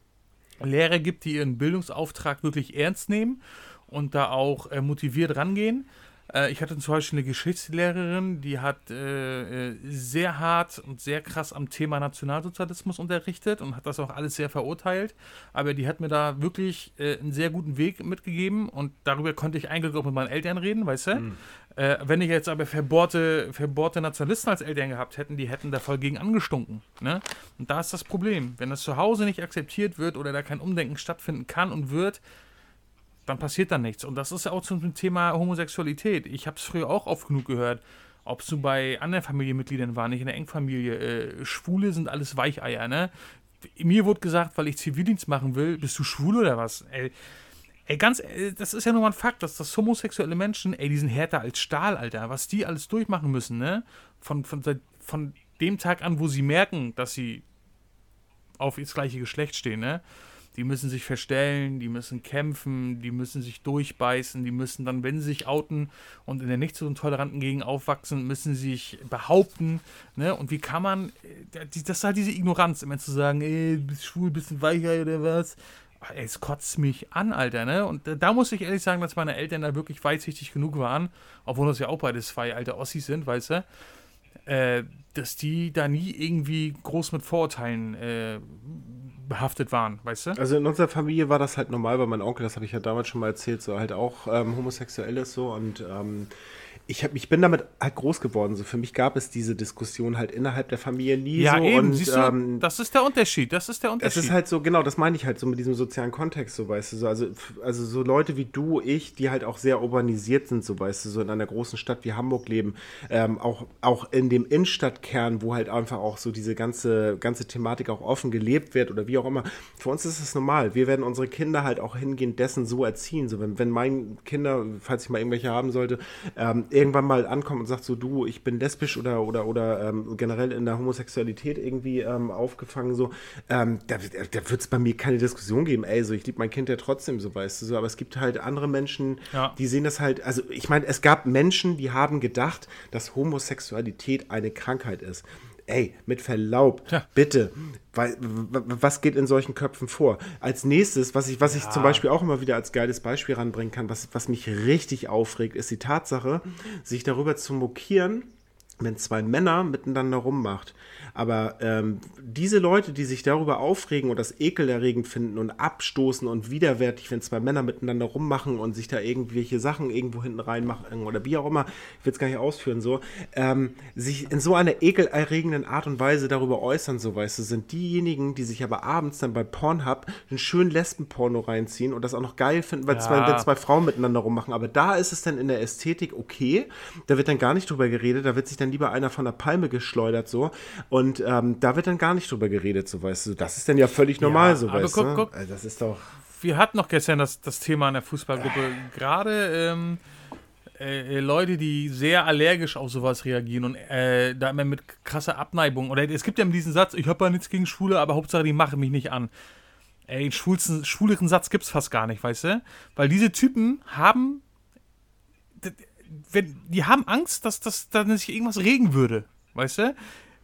Lehrer gibt, die ihren Bildungsauftrag wirklich ernst nehmen und da auch äh, motiviert rangehen. Äh, ich hatte zum Beispiel eine Geschichtslehrerin, die hat äh, äh, sehr hart und sehr krass am Thema Nationalsozialismus unterrichtet und hat das auch alles sehr verurteilt. Aber die hat mir da wirklich äh, einen sehr guten Weg mitgegeben und darüber konnte ich eigentlich auch mit meinen Eltern reden, weißt du? Äh, wenn ich jetzt aber verbohrte, verbohrte Nationalisten als Eltern gehabt hätten, die hätten da voll gegen angestunken. Ne? Und da ist das Problem. Wenn das zu Hause nicht akzeptiert wird oder da kein Umdenken stattfinden kann und wird, dann passiert da nichts. Und das ist ja auch zum Thema Homosexualität. Ich habe es früher auch oft genug gehört. Ob es so bei anderen Familienmitgliedern war, nicht in der Engfamilie. Äh, Schwule sind alles Weicheier, ne? Mir wurde gesagt, weil ich Zivildienst machen will, bist du schwul oder was? Ey, ey ganz, äh, das ist ja nur mal ein Fakt, dass das homosexuelle Menschen, ey, die sind härter als Stahl, Alter. Was die alles durchmachen müssen, ne? Von, von, von dem Tag an, wo sie merken, dass sie auf das gleiche Geschlecht stehen, ne? Die müssen sich verstellen, die müssen kämpfen, die müssen sich durchbeißen, die müssen dann, wenn sie sich outen und in der nicht so toleranten Gegend aufwachsen, müssen sie sich behaupten. Ne? Und wie kann man, äh, das ist halt diese Ignoranz, immer zu sagen, ey, bist schwul, bist ein Weicher oder was. Ey, Es kotzt mich an, Alter, ne? Und da muss ich ehrlich sagen, dass meine Eltern da wirklich weitsichtig genug waren, obwohl das ja auch beide zwei alte Ossis sind, weißt du? äh, dass die da nie irgendwie groß mit Vorurteilen äh, behaftet waren, weißt du? Also in unserer Familie war das halt normal, weil mein Onkel, das habe ich ja damals schon mal erzählt, so halt auch ähm, homosexuell ist so und ähm, ich, hab, ich bin damit halt groß geworden. So für mich gab es diese Diskussion halt innerhalb der Familie nie ja, so. eben, und, siehst du, ähm, das ist der Unterschied. Das ist der Unterschied. es ist halt so, genau, das meine ich halt so mit diesem sozialen Kontext, so weißt du, so, also, also so Leute wie du, ich, die halt auch sehr urbanisiert sind, so weißt du, so in einer großen Stadt wie Hamburg leben, ähm, auch, auch in dem Innenstadtkern, wo halt einfach auch so diese ganze, ganze Thematik auch offen gelebt wird oder wie auch immer. Für uns ist es normal. Wir werden unsere Kinder halt auch hingehend dessen so erziehen. So, wenn, wenn mein Kinder, falls ich mal irgendwelche haben sollte, ähm, irgendwann mal ankommen und sagt so, du, ich bin lesbisch oder, oder, oder ähm, generell in der Homosexualität irgendwie ähm, aufgefangen, so, ähm, da, da, da wird es bei mir keine Diskussion geben, ey, so, ich liebe mein Kind ja trotzdem, so, weißt du, so, aber es gibt halt andere Menschen, Ja. die sehen das halt, also ich meine, es gab Menschen, die haben gedacht, dass Homosexualität eine Krankheit ist. Ey, mit Verlaub, Ja. bitte, weil, was geht in solchen Köpfen vor? Als nächstes, was ich, was ich zum Beispiel auch immer wieder als geiles Beispiel ranbringen kann, was, was mich richtig aufregt, ist die Tatsache, sich darüber zu mokieren, wenn zwei Männer miteinander rummacht. Aber ähm, diese Leute, die sich darüber aufregen und das ekelerregend finden und abstoßen und widerwärtig, wenn zwei Männer miteinander rummachen und sich da irgendwelche Sachen irgendwo hinten reinmachen oder wie auch immer, ich will es gar nicht ausführen, so, ähm, sich in so einer ekelerregenden Art und Weise darüber äußern, so weißt du, sind diejenigen, die sich aber abends dann bei Pornhub einen schönen Lesbenporno reinziehen und das auch noch geil finden, weil Ja. zwei, wenn zwei Frauen miteinander rummachen. Aber da ist es dann in der Ästhetik okay. Da wird dann gar nicht drüber geredet. Da wird sich dann lieber einer von der Palme geschleudert so. Und ähm, da wird dann gar nicht drüber geredet, so weißt du. Das ist dann ja völlig normal, Ja, so aber weißt guck, du. guck. Also das ist doch. wir hatten noch gestern das, das Thema in der Fußballgruppe. Gerade ähm, äh, Leute, die sehr allergisch auf sowas reagieren und äh, da immer mit krasser Abneigung. Oder es gibt ja diesen Satz, ich habe ja nichts gegen Schwule, aber Hauptsache, die machen mich nicht an. Ey, den schwulsten, schwuleren Satz gibt's fast gar nicht, weißt du? Weil diese Typen haben. Wenn, die haben Angst, dass, dass, dass sich irgendwas regen würde. Weißt du?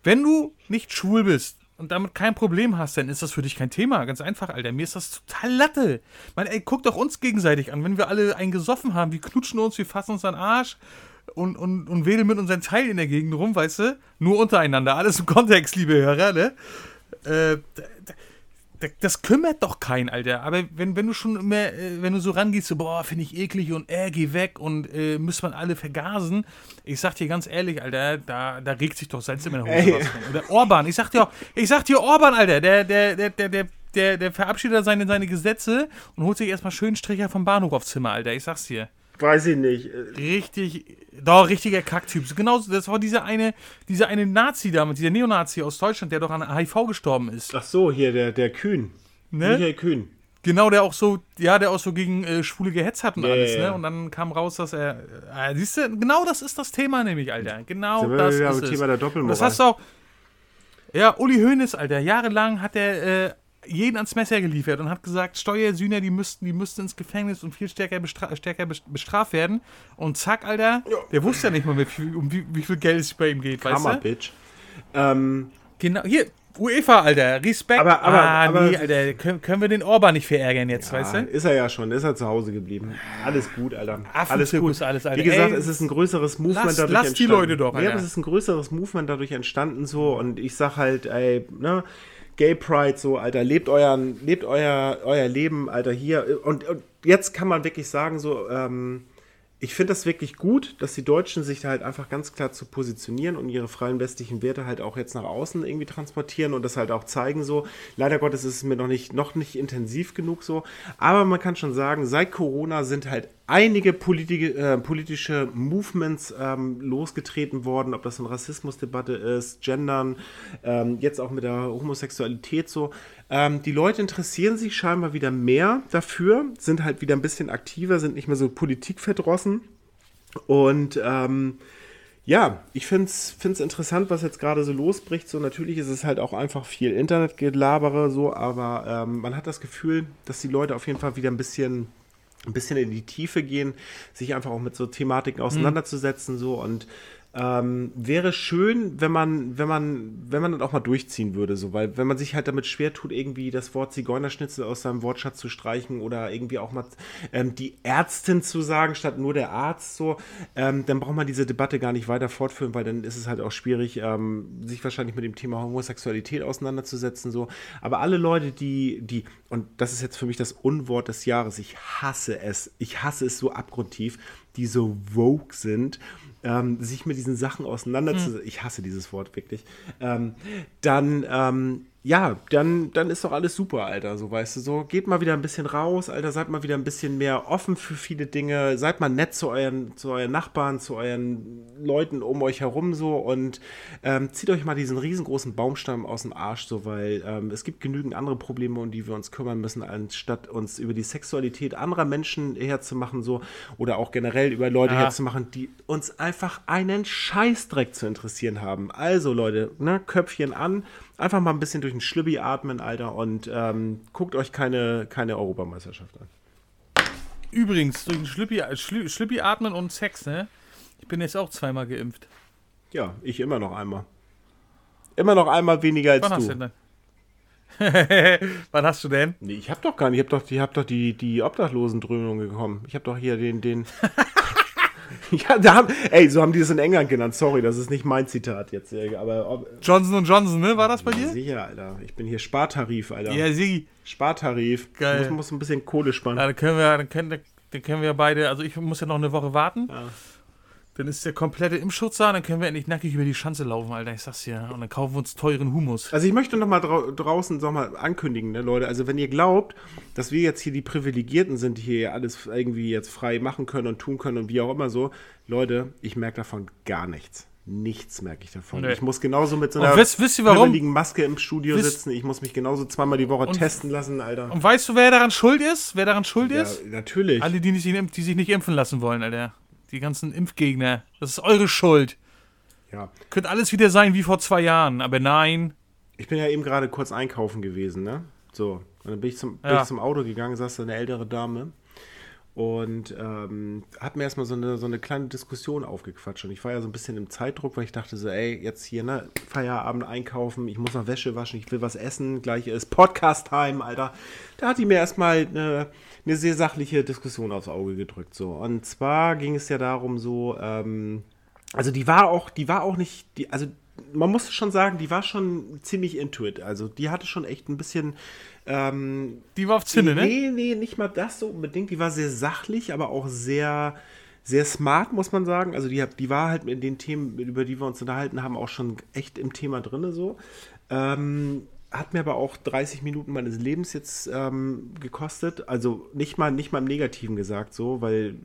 Wenn du nicht schwul bist und damit kein Problem hast, dann ist das für dich kein Thema. Ganz einfach, Alter. Mir ist das total Latte. Man, ey, guck doch uns gegenseitig an. Wenn wir alle einen gesoffen haben, wir knutschen uns, wir fassen uns an den Arsch und, und, und wedeln mit unseren Teilen in der Gegend rum, weißt du? Nur untereinander. Alles im Kontext, liebe Hörer, ne? Äh, das kümmert doch keinen, Alter. Aber wenn, wenn du schon immer, äh, wenn du so rangehst, so, boah, finde ich eklig und äh, geh weg und äh, müssen man alle vergasen. Ich sag dir ganz ehrlich, Alter, da, da regt sich doch Salz in meiner Hose Ey. was. Oder Orban, ich sag dir, auch- ich sag dir Orban, Alter, der, der, der, der, der, der, der verabschiedet seine, seine Gesetze und holt sich erstmal schön Stricher vom Bahnhof aufs Zimmer, Alter. Ich sag's dir. Weiß ich nicht. Richtig, doch, richtiger Kacktyp. Genauso, das war dieser eine, dieser eine Nazi damals, dieser Neonazi aus Deutschland, der doch an HIV gestorben ist. Ach so, hier, der, der Kühn. Ne? Michael Kühn. Genau, der auch so, ja, der auch so gegen äh, Schwule gehetzt hat und Ja, alles, ne? Und dann kam raus, dass er. Äh, siehst du, genau das ist das Thema nämlich, Alter. Genau wir das ist es. Thema der Und Doppelmoral. das hast du auch. Ja, Uli Hoeneß, Alter, jahrelang hat er äh, jeden ans Messer geliefert und hat gesagt, Steuersühner, die müssten, die müssten ins Gefängnis und viel stärker, bestra stärker best- bestraft werden. Und zack, Alter, der wusste ja nicht mal, wie, um wie, wie viel Geld es bei ihm geht, weißt Hammer, du? Bitch. Ähm, Genau, hier, UEFA, Alter, Respekt. Aber- aber- ah, aber- nee, Alter, können, können wir den Orban nicht verärgern jetzt, weißt ja, du? ist er ja schon, ist er zu Hause geblieben. Alles gut, Alter. Alles gut. alles, Alter. Wie gesagt, Ey, es ist ein größeres Movement lass- dadurch lass die entstanden. Leute doch, Ja, Alter. aber es ist ein größeres Movement dadurch entstanden so und ich sag halt, ey, ne, Gay Pride so, Alter, lebt euren, lebt euer, euer Leben, Alter, hier. Und, und jetzt kann man wirklich sagen so, ähm, ich finde das wirklich gut, dass die Deutschen sich da halt einfach ganz klar zu positionieren und ihre freien westlichen Werte halt auch jetzt nach außen irgendwie transportieren und das halt auch zeigen so. Leider Gottes ist es mir noch nicht, noch nicht intensiv genug so. Aber man kann schon sagen, seit Corona sind halt einige politi äh, politische Movements ähm, losgetreten worden, ob das eine Rassismusdebatte ist, Gendern, ähm, jetzt auch mit der Homosexualität so. Ähm, die Leute interessieren sich scheinbar wieder mehr dafür, sind halt wieder ein bisschen aktiver, sind nicht mehr so politikverdrossen. Und ähm, ja, ich finde es interessant, was jetzt gerade so losbricht. So, natürlich ist es halt auch einfach viel Internetgelabere, so, aber ähm, man hat das Gefühl, dass die Leute auf jeden Fall wieder ein bisschen, ein bisschen in die Tiefe gehen, sich einfach auch mit so Thematiken auseinanderzusetzen, so und ähm, wäre schön, wenn man, wenn man, wenn man das auch mal durchziehen würde, so, weil wenn man sich halt damit schwer tut, irgendwie das Wort Zigeunerschnitzel aus seinem Wortschatz zu streichen oder irgendwie auch mal ähm, die Ärztin zu sagen, statt nur der Arzt, so, ähm, dann braucht man diese Debatte gar nicht weiter fortführen, weil dann ist es halt auch schwierig, ähm, sich wahrscheinlich mit dem Thema Homosexualität auseinanderzusetzen, so. Aber alle Leute, die, die und das ist jetzt für mich das Unwort des Jahres, ich hasse es, ich hasse es so abgrundtief, die so vogue sind, ähm, sich mit diesen Sachen auseinanderzusetzen, hm. ich hasse dieses Wort wirklich, ähm, dann ähm, ja, dann, dann ist doch alles super, Alter. So, weißt du, so geht mal wieder ein bisschen raus, Alter. Seid mal wieder ein bisschen mehr offen für viele Dinge. Seid mal nett zu euren, zu euren Nachbarn, zu euren Leuten um euch herum so und ähm, zieht euch mal diesen riesengroßen Baumstamm aus dem Arsch, so, weil ähm, es gibt genügend andere Probleme, um die wir uns kümmern müssen, anstatt uns über die Sexualität anderer Menschen herzumachen, so, oder auch generell über Leute ja. herzumachen, die uns einfach einen Scheißdreck zu interessieren haben. Also, Leute, ne, Köpfchen an Einfach mal ein bisschen durch den Schlübbi atmen, Alter, und ähm, guckt euch keine, keine Europameisterschaft an. Übrigens, durch den Schlüppi, Schlü, Schlüppi atmen und Sex, ne? Ich bin jetzt auch zweimal geimpft. Ja, ich immer noch einmal. Immer noch einmal weniger als Wann du. Hast du denn? Wann hast du denn? Nee, ich hab doch gar nicht. Ich hab doch, ich hab doch die, die Obdachlosendröhnung bekommen. Ich hab doch hier den, den. Ja, da haben, ey, so haben die es in England genannt. Sorry, das ist nicht mein Zitat jetzt. Aber, Johnson Johnson, ne? War das bei dir? Sicher, Alter. Ich bin hier Spartarif, Alter. Ja, sie. Spartarif. Geil. Muss, muss ein bisschen Kohle sparen. Ja, dann können wir, dann können, dann können wir beide, also ich muss ja noch eine Woche warten. Ja. Dann ist der komplette Impfschutz da, dann können wir endlich nackig über die Schanze laufen, Alter. Ich sag's dir. Und dann kaufen wir uns teuren Humus. Also ich möchte noch mal drau draußen sag mal, ankündigen, ne, Leute. Also wenn ihr glaubt, dass wir jetzt hier die Privilegierten sind, die hier alles irgendwie jetzt frei machen können und tun können und wie auch immer so, Leute, ich merke davon gar nichts. Nichts merke ich davon. Nee. Ich muss genauso mit so einer wisst, wisst? Maske im Studio wisst, sitzen. Ich muss mich genauso zweimal die Woche und, testen lassen, Alter. Und weißt du, wer daran schuld ist? Wer daran schuld ja, ist? natürlich. Alle, die, nicht, die sich nicht impfen lassen wollen, Alter die ganzen Impfgegner. Das ist eure Schuld. Ja. Könnte alles wieder sein wie vor zwei Jahren, aber nein. Ich bin ja eben gerade kurz einkaufen gewesen, ne? So. Und dann bin ich zum, bin ich zum Auto gegangen, saß da eine ältere Dame und ähm, hat mir erstmal so eine, so eine kleine Diskussion aufgequatscht. Und ich war ja so ein bisschen im Zeitdruck, weil ich dachte so, ey, jetzt hier, ne, Feierabend einkaufen, ich muss noch Wäsche waschen, ich will was essen, gleich ist Podcast-Time, Alter. Da hat die mir erstmal eine, eine sehr sachliche Diskussion aufs Auge gedrückt. So. Und zwar ging es ja darum, so, ähm, also die war auch, die war auch nicht, die, also man muss schon sagen, die war schon ziemlich into it. Also die hatte schon echt ein bisschen ähm, die war auf Zinne, ne? Nee, nee, nicht mal das so unbedingt. Die war sehr sachlich, aber auch sehr, sehr smart, muss man sagen. Also die, die war halt in den Themen, über die wir uns unterhalten haben, auch schon echt im Thema drin so. Ähm, hat mir aber auch 30 Minuten meines Lebens jetzt ähm, gekostet. Also nicht mal, nicht mal im Negativen gesagt, so, weil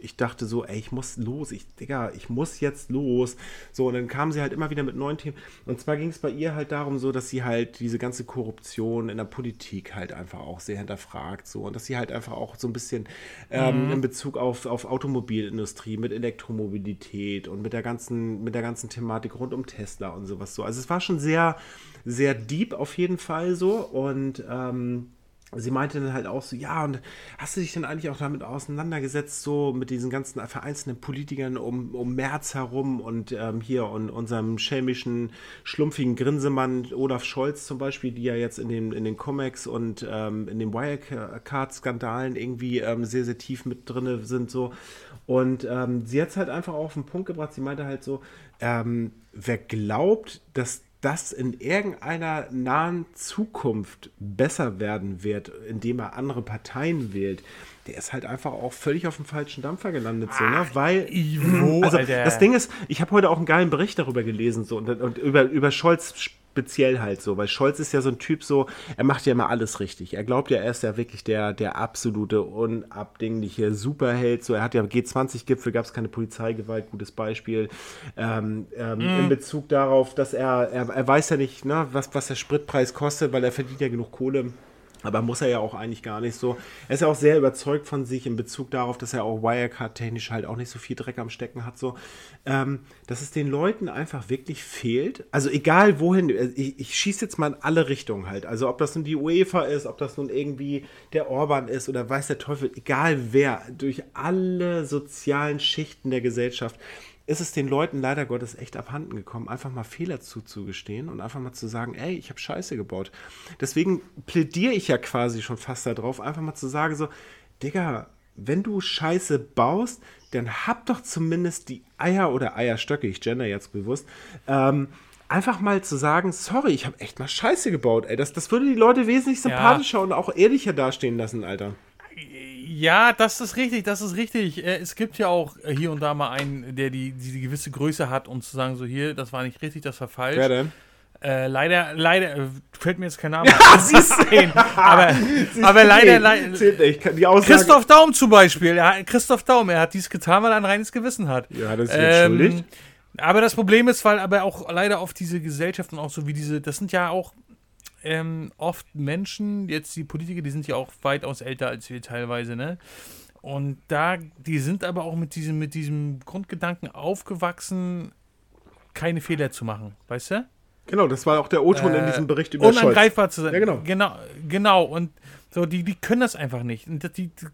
ich dachte so, ey, ich muss los, ich, Digga, ich muss jetzt los. So, und dann kam sie halt immer wieder mit neuen Themen. Und zwar ging es bei ihr halt darum, so, dass sie halt diese ganze Korruption in der Politik halt einfach auch sehr hinterfragt. So, und dass sie halt einfach auch so ein bisschen ähm, mhm. in Bezug auf, auf Automobilindustrie, mit Elektromobilität und mit der ganzen, mit der ganzen Thematik rund um Tesla und sowas so. Also es war schon sehr, sehr deep auf jeden Fall so. Und ähm, sie meinte dann halt auch so, ja, und hast du dich denn eigentlich auch damit auseinandergesetzt, so mit diesen ganzen vereinzelten Politikern um, um März herum und ähm, hier und unserem schelmischen, schlumpfigen Grinsemann Olaf Scholz zum Beispiel, die ja jetzt in den, in den Comics und ähm, in den Wirecard-Skandalen irgendwie ähm, sehr, sehr tief mit drin sind, so. Und ähm, sie hat es halt einfach auf den Punkt gebracht, sie meinte halt so, ähm, wer glaubt, dass das in irgendeiner nahen Zukunft besser werden wird, indem er andere Parteien wählt, der ist halt einfach auch völlig auf dem falschen Dampfer gelandet, so, ne? Weil, Ivo, also Alter. das Ding ist, ich habe heute auch einen geilen Bericht darüber gelesen, so, und, und über, über Scholz speziell halt so, weil Scholz ist ja so ein Typ so, er macht ja immer alles richtig. Er glaubt ja, er ist ja wirklich der, der absolute, unabdingliche Superheld. So, er hat ja G20-Gipfel, gab es keine Polizeigewalt, gutes Beispiel. Ähm, ähm, mm. In Bezug darauf, dass er, er, er weiß ja nicht, ne, was, was der Spritpreis kostet, weil er verdient ja genug Kohle aber muss er ja auch eigentlich gar nicht so. Er ist ja auch sehr überzeugt von sich in Bezug darauf, dass er auch Wirecard-technisch halt auch nicht so viel Dreck am Stecken hat. So, ähm, dass es den Leuten einfach wirklich fehlt. Also egal wohin, äh, ich, ich schieße jetzt mal in alle Richtungen halt. Also ob das nun die UEFA ist, ob das nun irgendwie der Orban ist oder weiß der Teufel, egal wer, durch alle sozialen Schichten der Gesellschaft ist es den Leuten leider Gottes echt abhanden gekommen, einfach mal Fehler zuzugestehen und einfach mal zu sagen, ey, ich habe Scheiße gebaut. Deswegen plädiere ich ja quasi schon fast darauf, einfach mal zu sagen so, Digga, wenn du Scheiße baust, dann hab doch zumindest die Eier oder Eierstöcke, ich gender jetzt bewusst, ähm, einfach mal zu sagen, sorry, ich habe echt mal Scheiße gebaut, ey. Das, das würde die Leute wesentlich sympathischer ja. und auch ehrlicher dastehen lassen, Alter. Ja, das ist richtig, das ist richtig. Äh, es gibt ja auch hier und da mal einen, der die, die, gewisse Größe hat, um zu sagen, so hier, das war nicht richtig, das war falsch. Wer denn? Äh, leider, leider, äh, fällt mir jetzt kein Name ja, siehst ein, aber, aber leider, leider Christoph Daum zum Beispiel, ja, Christoph Daum, er hat dies getan, weil er ein reines Gewissen hat. Ja, das ist ähm, schuldig. Aber das Problem ist, weil aber auch leider auf diese Gesellschaft und auch so wie diese, das sind ja auch ähm, oft Menschen, jetzt die Politiker, die sind ja auch weitaus älter als wir teilweise, ne? Und da, die sind aber auch mit diesem, mit diesem Grundgedanken aufgewachsen, keine Fehler zu machen, weißt du? Genau, das war auch der O-Ton äh, in diesem Bericht über Unangreifbar Scholz. zu sein. Ja, genau. Genau, genau. Und so, die, die können das einfach nicht. Und die, die,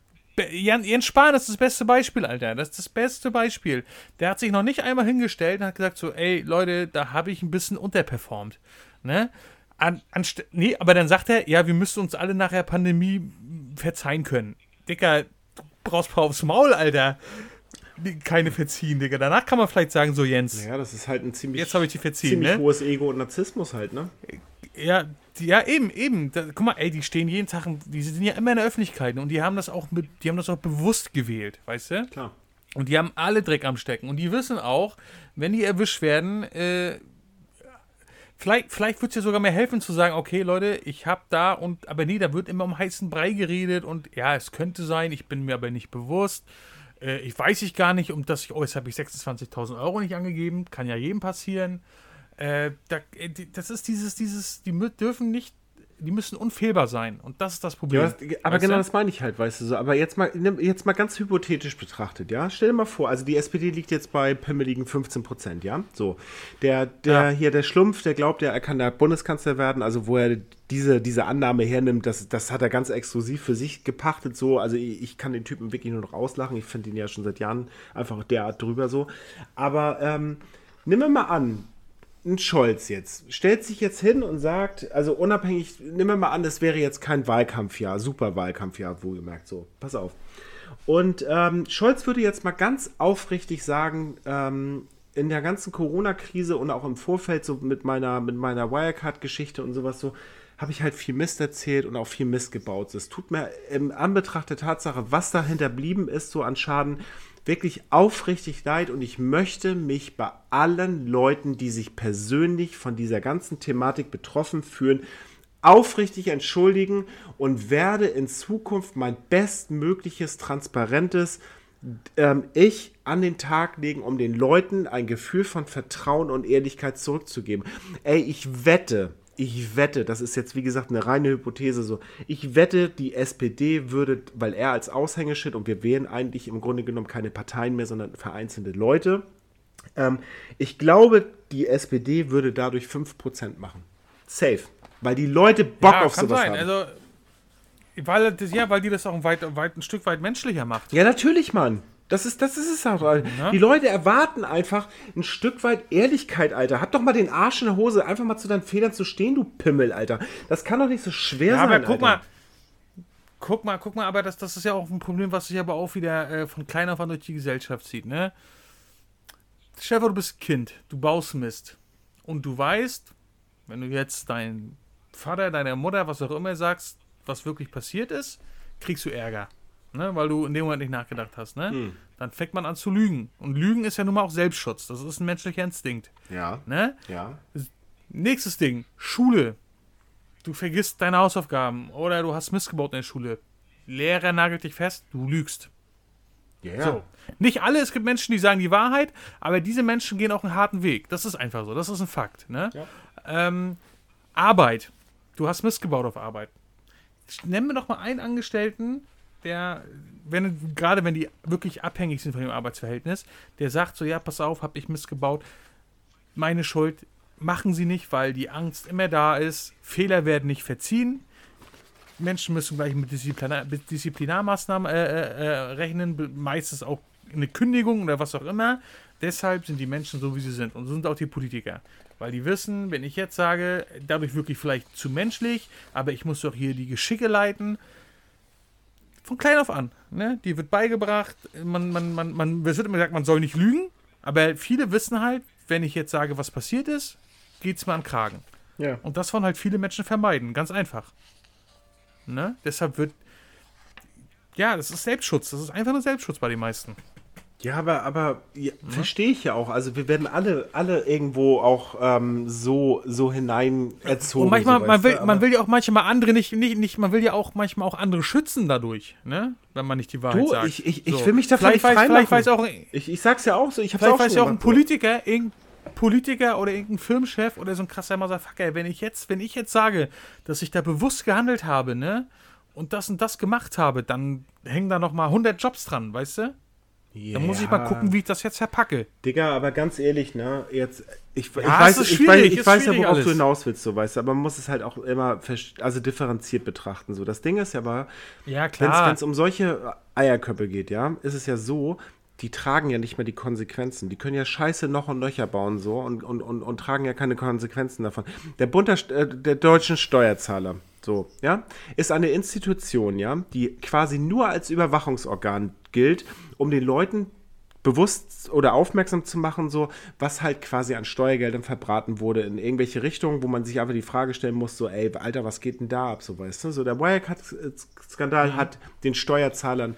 Jens Spahn ist das beste Beispiel, Alter. Das ist das beste Beispiel. Der hat sich noch nicht einmal hingestellt und hat gesagt so, ey, Leute, da habe ich ein bisschen unterperformt. Ne? An, nee, aber dann sagt er, ja, wir müssen uns alle nach der Pandemie verzeihen können. Dicker, du brauchst paar aufs Maul, Alter. Keine verziehen, Digga. Danach kann man vielleicht sagen, so Jens. Ja, das ist halt ein ziemlich, jetzt ich die verziehen, ziemlich ne? hohes Ego und Narzissmus halt, ne? Ja, ja, eben, eben. Da, guck mal, ey, die stehen jeden Tag, die sind ja immer in der Öffentlichkeit und die haben das auch mit, die haben das auch bewusst gewählt, weißt du? Klar. Und die haben alle Dreck am Stecken. Und die wissen auch, wenn die erwischt werden, äh, Vielleicht, vielleicht würde es ja sogar mehr helfen zu sagen, okay, Leute, ich habe da und, aber nee, da wird immer um heißen Brei geredet und ja, es könnte sein, ich bin mir aber nicht bewusst. Äh, ich weiß ich gar nicht, um das ich, oh, jetzt habe ich 26.000 Euro nicht angegeben, kann ja jedem passieren. Äh, da, äh, das ist dieses, dieses, die dürfen nicht die müssen unfehlbar sein. Und das ist das Problem. Ja, aber genau du? das meine ich halt, weißt du so. Aber jetzt mal, jetzt mal ganz hypothetisch betrachtet, ja. Stell dir mal vor, also die SPD liegt jetzt bei pimmeligen 15 Prozent, ja. So. Der, der ja. hier, der Schlumpf, der glaubt ja, er kann der Bundeskanzler werden, also wo er diese, diese Annahme hernimmt, das, das hat er ganz exklusiv für sich gepachtet, so. Also ich, ich kann den Typen wirklich nur noch auslachen. Ich finde ihn ja schon seit Jahren einfach derart drüber so. Aber ähm, nimm mal an, ein Scholz jetzt stellt sich jetzt hin und sagt, also unabhängig, nehmen wir mal an, das wäre jetzt kein Wahlkampfjahr, super Wahlkampfjahr, wo ihr merkt, so, pass auf. Und ähm, Scholz würde jetzt mal ganz aufrichtig sagen, ähm, in der ganzen Corona-Krise und auch im Vorfeld so mit meiner, mit meiner Wirecard-Geschichte und sowas so, habe ich halt viel Mist erzählt und auch viel Mist gebaut. Es tut mir im Anbetracht der Tatsache, was dahinter blieben ist, so an Schaden, wirklich aufrichtig leid und ich möchte mich bei allen Leuten, die sich persönlich von dieser ganzen Thematik betroffen fühlen, aufrichtig entschuldigen und werde in Zukunft mein bestmögliches, transparentes ähm, Ich an den Tag legen, um den Leuten ein Gefühl von Vertrauen und Ehrlichkeit zurückzugeben. Ey, ich wette, ich wette, das ist jetzt wie gesagt eine reine Hypothese so, ich wette, die SPD würde, weil er als Aushängeschild und wir wählen eigentlich im Grunde genommen keine Parteien mehr, sondern vereinzelte Leute. Ähm, ich glaube, die SPD würde dadurch 5% machen. Safe. Weil die Leute Bock ja, auf sowas sein. haben. Also, weil, das, ja, weil die das auch ein, weit, weit, ein Stück weit menschlicher macht. Ja, natürlich, Mann. Das ist, das ist es auch. Ja. Die Leute erwarten einfach ein Stück weit Ehrlichkeit, Alter. Hab doch mal den Arsch in der Hose, einfach mal zu deinen Federn zu stehen, du Pimmel, Alter. Das kann doch nicht so schwer ja, sein. Aber guck Alter. mal. Guck mal, guck mal, aber das, das ist ja auch ein Problem, was sich aber auch wieder äh, von klein auf an durch die Gesellschaft zieht, ne? Stell du bist Kind, du baust Mist. Und du weißt, wenn du jetzt deinen Vater, deiner Mutter, was auch immer sagst, was wirklich passiert ist, kriegst du Ärger ne, weil du in dem Moment nicht nachgedacht hast, ne? Hm. Dann fängt man an zu lügen. Und Lügen ist ja nun mal auch Selbstschutz. Das ist ein menschlicher Instinkt. Ja. Ne? Ja. Nächstes Ding, Schule. Du vergisst deine Hausaufgaben oder du hast missgebaut in der Schule. Lehrer nagelt dich fest, du lügst. Ja. Yeah. So. Nicht alle, es gibt Menschen, die sagen die Wahrheit, aber diese Menschen gehen auch einen harten Weg. Das ist einfach so, das ist ein Fakt. Ne? Ja. Ähm, Arbeit. Du hast missgebaut auf Arbeit. Nennen wir doch mal einen Angestellten, der, wenn, gerade wenn die wirklich abhängig sind von dem Arbeitsverhältnis, der sagt so, ja, pass auf, hab ich missgebaut, meine Schuld, machen sie nicht, weil die Angst immer da ist, Fehler werden nicht verziehen, Menschen müssen gleich mit, Disziplinar mit Disziplinarmaßnahmen äh, äh, äh, rechnen, meistens auch eine Kündigung oder was auch immer. Deshalb sind die Menschen so, wie sie sind. Und so sind auch die Politiker. Weil die wissen, wenn ich jetzt sage, dadurch wirklich vielleicht zu menschlich, aber ich muss doch hier die Geschicke leiten, von klein auf an. Ne? Die wird beigebracht, man, man, man, man, es wird immer gesagt, man soll nicht lügen, aber viele wissen halt, wenn ich jetzt sage, was passiert ist, geht es mir an Kragen. Ja. Und das wollen halt viele Menschen vermeiden, ganz einfach. Ne? Deshalb wird. Ja, das ist Selbstschutz. Das ist einfach nur Selbstschutz bei den meisten. Ja, aber, aber ja, verstehe ich ja auch. Also wir werden alle, alle irgendwo auch ähm, so, so hinein erzogen. Und manchmal, so, man, will, man will ja auch manchmal andere nicht, nicht, nicht, man will ja auch manchmal auch andere schützen dadurch, ne? Wenn man nicht die Wahrheit Du, sagt. ich, ich, ich So. will mich davon vielleicht nicht weiß, vielleicht weiß auch, ich, ich sag's ja auch so, ich hab's vielleicht auch weiß ja auch ein Politiker, irgendein Politiker oder irgendein Filmchef oder so ein krasser Motherfucker, wenn ich jetzt, wenn ich jetzt sage, dass ich da bewusst gehandelt habe, ne? Und das und das gemacht habe, dann hängen da noch mal 100 Jobs dran, weißt du? Dann muss ich mal gucken, wie ich das jetzt verpacke. Digga, aber ganz ehrlich, ne, jetzt, ich, ich Ja, weiß, es ist ich weiß, ich weiß ja, worauf du alles. hinaus willst, so weißt du, aber man muss es halt auch immer also differenziert betrachten. So, das Ding ist ja aber, Ja, wenn es um solche Eierköpfe geht, ja, ist es ja so, die tragen ja nicht mehr die Konsequenzen. Die können ja Scheiße noch und nöcher bauen so und, und, und, und tragen ja keine Konsequenzen davon. Der Bund der, äh, der deutschen Steuerzahler, so, ja, ist eine Institution, ja, die quasi nur als Überwachungsorgan gilt, um den Leuten bewusst oder aufmerksam zu machen, so was halt quasi an Steuergeldern verbraten wurde in irgendwelche Richtungen, wo man sich einfach die Frage stellen muss, so ey, Alter, was geht denn da ab, so weißt du? So der Wirecard-Skandal hat den Steuerzahlern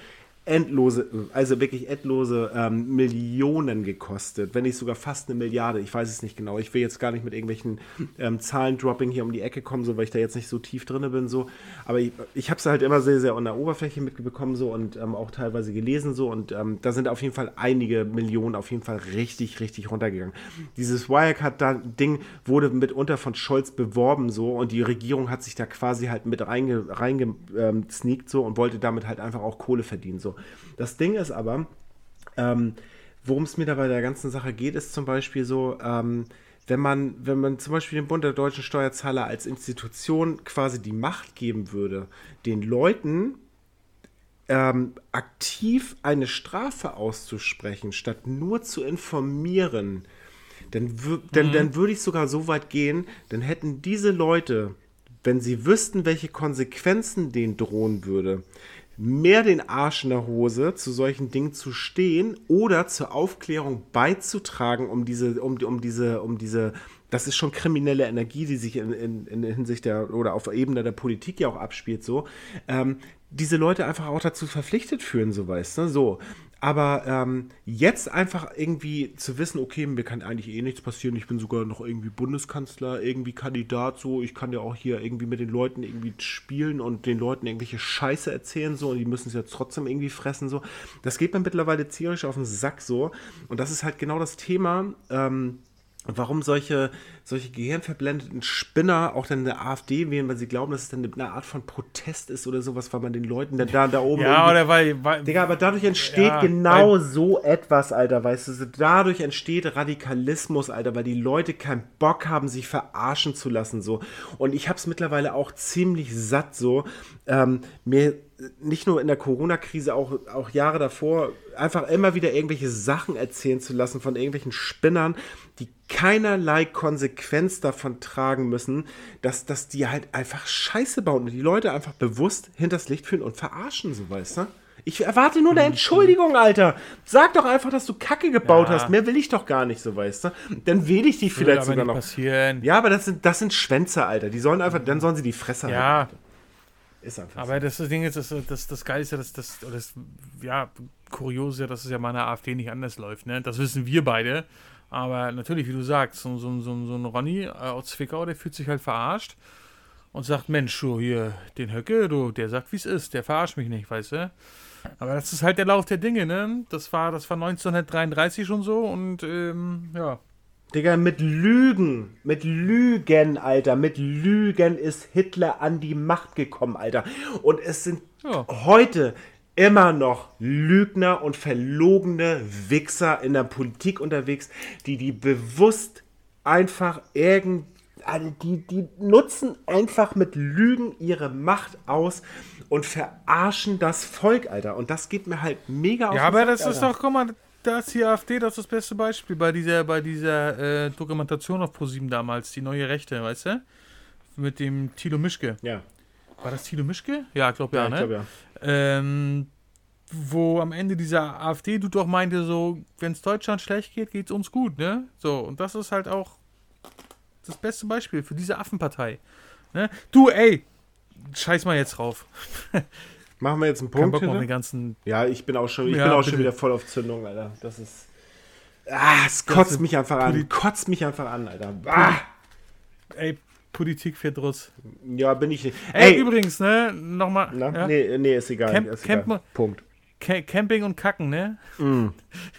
endlose, also wirklich endlose ähm, Millionen gekostet, wenn nicht sogar fast eine Milliarde. Ich weiß es nicht genau. Ich will jetzt gar nicht mit irgendwelchen ähm, Zahlendropping hier um die Ecke kommen, so weil ich da jetzt nicht so tief drin bin, so. Aber ich, ich habe es halt immer sehr, sehr an der Oberfläche mitbekommen, so und ähm, auch teilweise gelesen, so und ähm, da sind auf jeden Fall einige Millionen auf jeden Fall richtig, richtig runtergegangen. Dieses Wirecard-Ding wurde mitunter von Scholz beworben, so und die Regierung hat sich da quasi halt mit reinge, reinge ähm, so und wollte damit halt einfach auch Kohle verdienen, so. Das Ding ist aber, ähm, worum es mir da bei der ganzen Sache geht, ist zum Beispiel so, ähm, wenn man, wenn man zum Beispiel dem Bund der deutschen Steuerzahler als Institution quasi die Macht geben würde, den Leuten ähm, aktiv eine Strafe auszusprechen, statt nur zu informieren, dann, dann, dann würde ich sogar so weit gehen, dann hätten diese Leute, wenn sie wüssten, welche Konsequenzen denen drohen würde, mehr den Arsch in der Hose, zu solchen Dingen zu stehen oder zur Aufklärung beizutragen, um diese, um, um diese, um diese, das ist schon kriminelle Energie, die sich in, in, in Hinsicht der oder auf Ebene der Politik ja auch abspielt, so, ähm, diese Leute einfach auch dazu verpflichtet fühlen, so weißt du, so. Aber ähm, jetzt einfach irgendwie zu wissen, okay, mir kann eigentlich eh nichts passieren, ich bin sogar noch irgendwie Bundeskanzler, irgendwie Kandidat, so, ich kann ja auch hier irgendwie mit den Leuten irgendwie spielen und den Leuten irgendwelche Scheiße erzählen, so, und die müssen es ja trotzdem irgendwie fressen, so. Das geht mir mittlerweile tierisch auf den Sack, so. Und das ist halt genau das Thema, ähm, warum solche, solche gehirnverblendeten Spinner auch dann eine AfD wählen, weil sie glauben, dass es dann eine Art von Protest ist oder sowas, weil man den Leuten dann da, da oben. Ja, oder weil, weil Digga, aber dadurch entsteht Ja, genau so etwas, Alter, weißt du, dadurch entsteht Radikalismus, Alter, weil die Leute keinen Bock haben, sich verarschen zu lassen, so. Und ich hab's mittlerweile auch ziemlich satt, so, ähm, mir nicht nur in der Corona-Krise, auch, auch Jahre davor, einfach immer wieder irgendwelche Sachen erzählen zu lassen von irgendwelchen Spinnern, keinerlei Konsequenz davon tragen müssen, dass, dass die halt einfach Scheiße bauen und die Leute einfach bewusst hinters Licht führen und verarschen, so weißt du? Ich erwarte nur eine Entschuldigung, Alter. Sag doch einfach, dass du Kacke gebaut Ja. hast. Mehr will ich doch gar nicht, so weißt du. Dann wähle ich dich vielleicht aber sogar noch. passieren. Ja, aber das sind, das sind Schwänze, Alter. Die sollen einfach, dann sollen sie die Fresse Ja, halten. Ist einfach so. aber das Ding ist, das, das, das Geile ist ja, dass das, das, ja, kurios ist ja, dass es ja bei einer AfD nicht anders läuft, ne? Das wissen wir beide. Aber natürlich, wie du sagst, so, so, so, so ein Ronny äh, aus Zwickau, der fühlt sich halt verarscht und sagt, Mensch, du hier, den Höcke, du, der sagt, wie es ist, der verarscht mich nicht, weißt du? Aber das ist halt der Lauf der Dinge, ne? Das war, das war 1933 schon so und ähm, ja. Digga, mit Lügen, mit Lügen, Alter, mit Lügen ist Hitler an die Macht gekommen, Alter. Und es sind Ja. heute immer noch Lügner und verlogene Wichser in der Politik unterwegs, die die bewusst einfach irgend also die, die nutzen einfach mit Lügen ihre Macht aus und verarschen das Volk, Alter. Und das geht mir halt mega auf Ja, aber das ist Alter. doch, guck mal, da ist die AfD, das ist das beste Beispiel bei dieser, bei dieser äh, Dokumentation auf ProSieben damals, die neue Rechte, weißt du? Mit dem Tilo Mischke. Ja, War das Tilo Mischke? Ja, ich glaube ja, ja, ich ne? glaube ja. Ähm, wo am Ende dieser AfD du doch meinte, so, wenn es Deutschland schlecht geht, geht's uns gut, ne? So, und das ist halt auch das beste Beispiel für diese Affenpartei. Ne? Du, ey, scheiß mal jetzt drauf. Machen wir jetzt einen Kein Punkt. Bock auf hinter? den ganzen. Ja, ich bin auch schon, ich Ja, bin auch bitte. schon wieder voll auf Zündung, Alter. Das ist. Ah, es kotzt mich einfach an. Kotzt mich einfach an, Alter. Ah, Ey, Politik Verdruss. ja, bin ich nicht. Ey, Ey, übrigens, ne, nochmal. na, Ja? nee, nee, ist egal. Camp- ist Camp- egal. Punkt. Ca- Camping und Kacken, ne? Mm.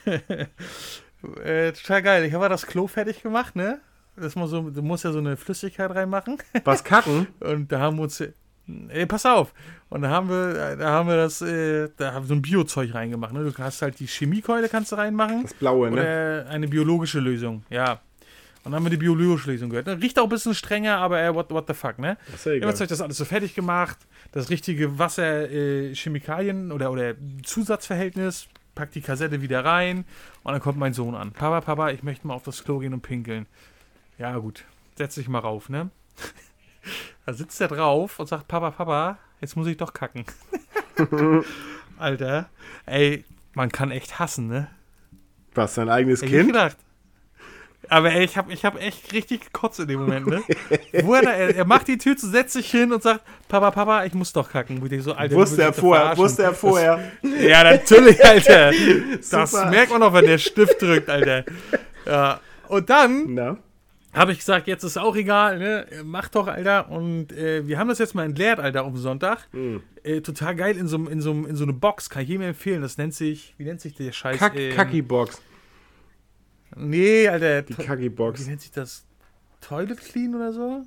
äh, total geil. Ich habe das Klo fertig gemacht, ne? Das mal so, du musst ja so eine Flüssigkeit reinmachen. Was kacken? Und da haben wir uns. Ey, pass auf. Und da haben wir, da haben wir das, äh, da haben wir so ein Biozeug reingemacht. Ne? Du hast halt die Chemiekeule kannst du reinmachen. Das Blaue, ne? Oder eine biologische Lösung, ja. Und dann haben wir die biologische Lösung gehört. Ne? Riecht auch ein bisschen strenger, aber äh, what, what the fuck, ne? Ist ja egal. ich das alles so fertig gemacht. Das richtige Wasser, äh, Chemikalien oder, oder Zusatzverhältnis. Pack die Kassette wieder rein. Und dann kommt mein Sohn an. Papa, Papa, ich möchte mal auf das Klo gehen und pinkeln. Ja, gut. Setz dich mal rauf, ne? da sitzt er drauf und sagt, Papa, Papa, jetzt muss ich doch kacken. Alter. Ey, man kann echt hassen, ne? Was, sein eigenes Hätte ich Kind? gedacht. Aber ey, ich habe ich hab echt richtig gekotzt in dem Moment, ne? Wo er, da, er, er macht die Tür zu, setzt sich hin und sagt, Papa, Papa, ich muss doch kacken. Wo ich so, Alter, Wusste er vorher, verarschen. wusste er vorher. Das, ja, natürlich, Alter. Das merkt man auch, wenn der Stift drückt, Alter. Ja. Und dann habe ich gesagt, jetzt ist auch egal, ne? Mach doch, Alter. Und äh, wir haben das jetzt mal entleert, Alter, dem Sonntag. Mhm. Äh, total geil in so, in, so, in so eine Box, kann ich jedem empfehlen. Das nennt sich, wie nennt sich der Scheiß? Kack, Ähm, Kacki-Box. Nee, Alter. Die Kacki-Box. Wie nennt sich das? Toilet Clean oder so?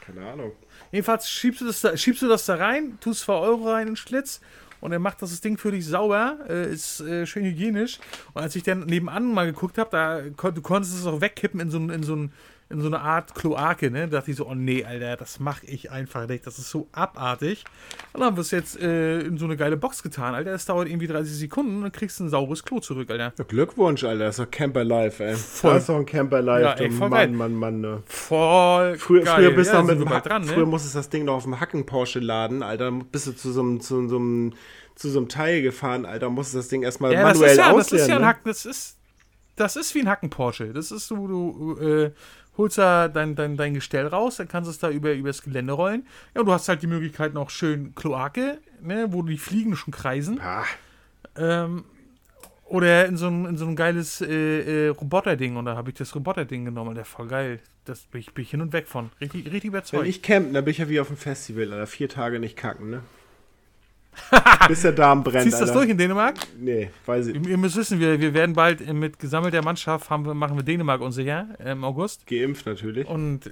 Keine Ahnung. Jedenfalls schiebst du das da, schiebst du das da rein, tust 2 Euro rein in den Schlitz und er macht das Ding für dich sauber, äh, ist äh, schön hygienisch. Und als ich dann nebenan mal geguckt habe, da kon du konntest es auch wegkippen in so, ein- in so, ein, in so eine Art Kloake, ne? Da dachte ich so, oh nee, Alter, das mache ich einfach nicht. Das ist so abartig. Und dann haben wir es jetzt äh, in so eine geile Box getan, Alter. Es dauert irgendwie 30 Sekunden und dann kriegst du ein saures Klo zurück, Alter. Ja, Glückwunsch, Alter. Das ist doch Camper Life, ey. Voll. Das ist doch ein Camper Life. Ja, du ey, voll Mann, geil. Mann, Mann, ne. Voll Früher, geil. früher bist du ja, noch sind mit dran, früher ne? musstest du das Ding noch auf dem Hacken Porsche laden, Alter. Bist du zu so einem, zu so einem, zu so einem Teil gefahren, Alter. Musstest das Ding erstmal Ja, das manuell ist ja, das ist ja ein ne? Hacken, das ist, das ist wie ein Hacken Porsche. Das ist so, du äh, holst da dein, dein, dein Gestell raus, dann kannst du es da über, übers Gelände rollen. Ja, und du hast halt die Möglichkeit noch schön Kloake, ne, wo die Fliegen schon kreisen. Ah, Ähm, oder in so ein, in so ein geiles äh, äh, Roboterding. Und da habe ich das Roboterding genommen. Der voll geil. Das bin ich, bin ich hin und weg von. Richtig, richtig wenn überzeugt. ich campen, dann bin ich ja wie auf dem Festival, Alter. Vier Tage nicht kacken, ne? Bis der Darm brennt, Ziehst du das durch in Dänemark? Nee, weiß ich. Ihr, ihr müsst wissen, wir, wir werden bald äh, mit gesammelter Mannschaft haben machen wir Dänemark unsicher äh, im August. Geimpft natürlich. Und äh,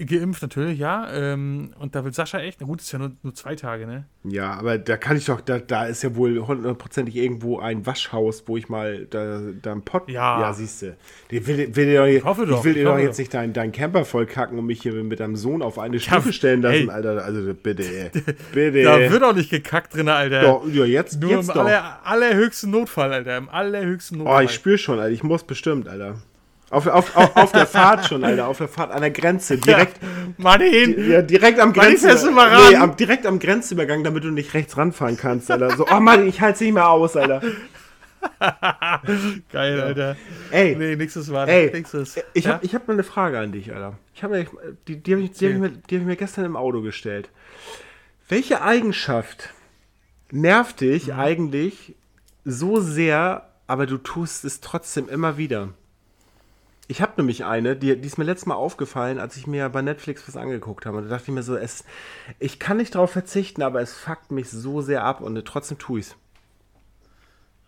geimpft natürlich, ja. Ähm, und da will Sascha echt, na gut, ist ja nur, nur zwei Tage, ne? Ja, aber da kann ich doch, da, da ist ja wohl hundertprozentig irgendwo ein Waschhaus, wo ich mal da, da einen Pott. Ja. ja siehst du. Die will, will dir doch, ich hoffe doch, Ich will ich dir doch jetzt doch. nicht deinen deinen Camper vollkacken und mich hier mit deinem Sohn auf eine Stufe stellen lassen, ey. Alter. Also bitte, ey. bitte. Da wird auch nicht gekackt drin, Alter. doch, ja, jetzt, Nur jetzt im aller, allerhöchsten Notfall, Alter. Im allerhöchsten Oh, Notfall. ich spüre schon, Alter. Ich muss bestimmt, Alter. Auf, auf, auf, auf der Fahrt schon, Alter. Auf der Fahrt an der Grenze. Direkt, ja, direkt am Mann, Grenze. fährst du mal ran? Nee, am, direkt am Grenzübergang, damit du nicht rechts ranfahren kannst, Alter. So, oh Mann, ich halte nicht mehr aus, Alter. Geil, Alter. Ey, Nee, nächstes Mal. Ey, nächstes. Ich ja? habe hab mal eine Frage an dich, Alter. Ich hab mir, die die habe ich, die hab ich, mir, die hab ich mir gestern im Auto gestellt. Welche Eigenschaft nervt dich Mhm. eigentlich so sehr, aber du tust es trotzdem immer wieder? Ich habe nämlich eine, die, die ist mir letztes Mal aufgefallen, als ich mir bei Netflix was angeguckt habe. Und da dachte ich mir so, es, ich kann nicht darauf verzichten, aber es fuckt mich so sehr ab und trotzdem tue ich es.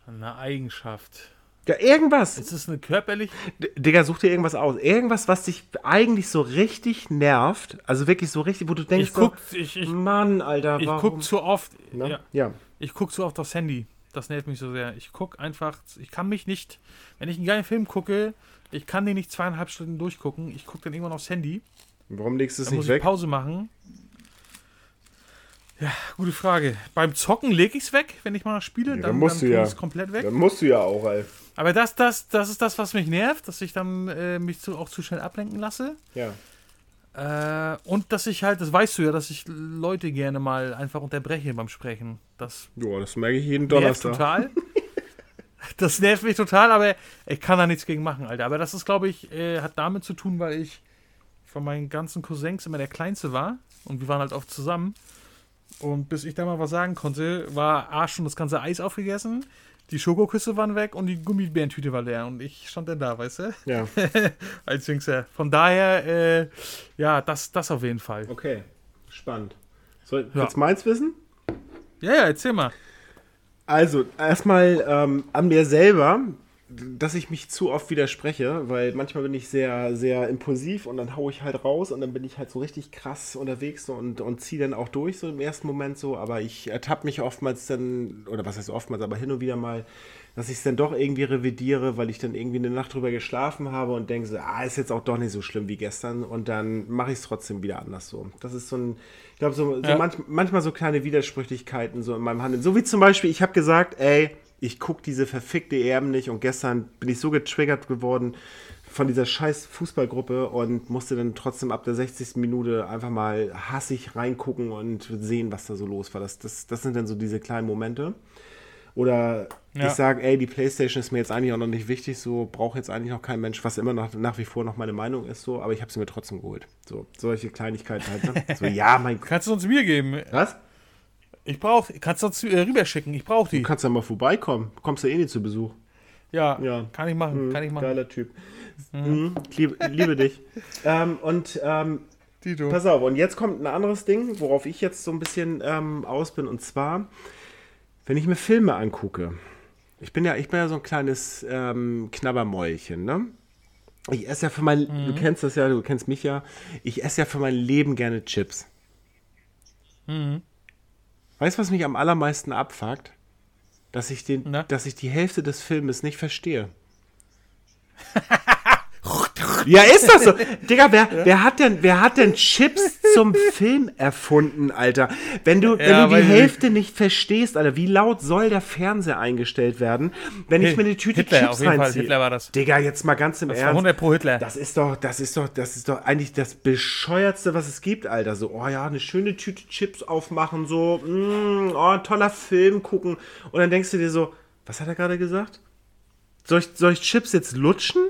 Eine Eigenschaft. Ja, irgendwas. Ist es eine körperliche? D- Digga, such dir irgendwas aus. Irgendwas, was dich eigentlich so richtig nervt. Also wirklich so richtig, wo du denkst, Ich guck, ich, ich, so, Mann, Alter, ich warum? guck zu oft. Na? Ja, ja. ich guck zu oft aufs Handy. Das nervt mich so sehr. Ich guck einfach, ich kann mich nicht, wenn ich einen geilen Film gucke, ich kann den nicht zweieinhalb Stunden durchgucken. Ich gucke dann irgendwann aufs Handy. Warum legst du es Dann muss nicht ich weg? Pause machen. Ja, gute Frage. Beim Zocken lege ich es weg, wenn ich mal spiele. dann dann musst dann du ja. ich es komplett weg. Dann musst du ja auch, ey. Aber das, das, das ist das, was mich nervt, dass ich dann äh, mich zu, auch zu schnell ablenken lasse. Ja. Äh, und dass ich halt, das weißt du ja, dass ich Leute gerne mal einfach unterbreche beim Sprechen. Das Joa, das merke ich jeden Donnerstag. total. das nervt mich total, aber ich kann da nichts gegen machen, Alter. Aber das ist, glaube ich, äh, hat damit zu tun, weil ich von meinen ganzen Cousins immer der kleinste war. Und wir waren halt oft zusammen. Und bis ich da mal was sagen konnte, war A schon das ganze Eis aufgegessen, die Schokoküsse waren weg und die Gummibärentüte war leer. Und ich stand dann da, weißt du? Ja. Als Jüngster. Von daher, äh, ja, das, das auf jeden Fall. Okay, spannend. Soll Ja. jetzt meins wissen? Ja, ja, erzähl mal. Also, erstmal ähm, an mir selber, dass ich mich zu oft widerspreche, weil manchmal bin ich sehr, sehr impulsiv und dann haue ich halt raus und dann bin ich halt so richtig krass unterwegs und, und ziehe dann auch durch, so im ersten Moment so, aber ich ertappe mich oftmals dann, oder was heißt oftmals, aber hin und wieder mal, dass ich es dann doch irgendwie revidiere, weil ich dann irgendwie eine Nacht drüber geschlafen habe und denke so, ah, ist jetzt auch doch nicht so schlimm wie gestern und dann mache ich es trotzdem wieder anders so. Das ist so ein, ich glaube, so, so Ja. manch, manchmal so kleine Widersprüchlichkeiten so in meinem Handeln. So wie zum Beispiel, ich habe gesagt, ey, ich gucke diese verfickte EM nicht und gestern bin ich so getriggert geworden von dieser scheiß Fußballgruppe und musste dann trotzdem ab der 60. Minute einfach mal hassig reingucken und sehen, was da so los war. Das, das, das sind dann so diese kleinen Momente. Oder Ja. ich sage, ey, die Playstation ist mir jetzt eigentlich auch noch nicht wichtig, so braucht jetzt eigentlich noch kein Mensch, was immer noch nach wie vor noch meine Meinung ist, so, aber ich habe sie mir trotzdem geholt. So, solche Kleinigkeiten halt. Ne? So, ja, mein Gott. Kannst du uns mir geben? Was? Ich brauch, kannst du uns äh, rüberschicken? Ich brauch die. Du kannst ja mal vorbeikommen. Kommst du eh nicht zu Besuch. Ja, Ja. kann ich machen, Mhm, kann ich machen. Geiler Typ. Mhm. Liebe, liebe dich. ähm, und ähm, pass auf, und jetzt kommt ein anderes Ding, worauf ich jetzt so ein bisschen ähm, aus bin. Und zwar, wenn ich mir Filme angucke. Ich bin ja, ich bin ja so ein kleines ähm, Knabbermäulchen, ne? Ich esse ja für mein, du kennst das ja, du kennst mich ja. Ich esse ja für mein Leben gerne Chips. Mhm. Weißt du, was mich am allermeisten abfuckt? Dass ich, den, Na? dass ich die Hälfte des Filmes nicht verstehe. ja, ist das so? Digga, wer, wer, hat denn, wer hat denn Chips zum Film erfunden, Alter? Wenn du, wenn Ja, du die Hälfte nicht verstehst, Alter, wie laut soll der Fernseher eingestellt werden, wenn ich mir eine Tüte Hitler, Chips auf jeden Fall? Hitler war das. Digga, jetzt mal ganz im Das war Ernst. 100 pro Hitler. Das ist doch, das ist doch, das ist doch eigentlich das bescheuertste, was es gibt, Alter. So, oh ja, eine schöne Tüte Chips aufmachen, so, mm, oh, toller Film gucken. Und dann denkst du dir so, was hat er gerade gesagt? Soll ich, soll ich Chips jetzt lutschen?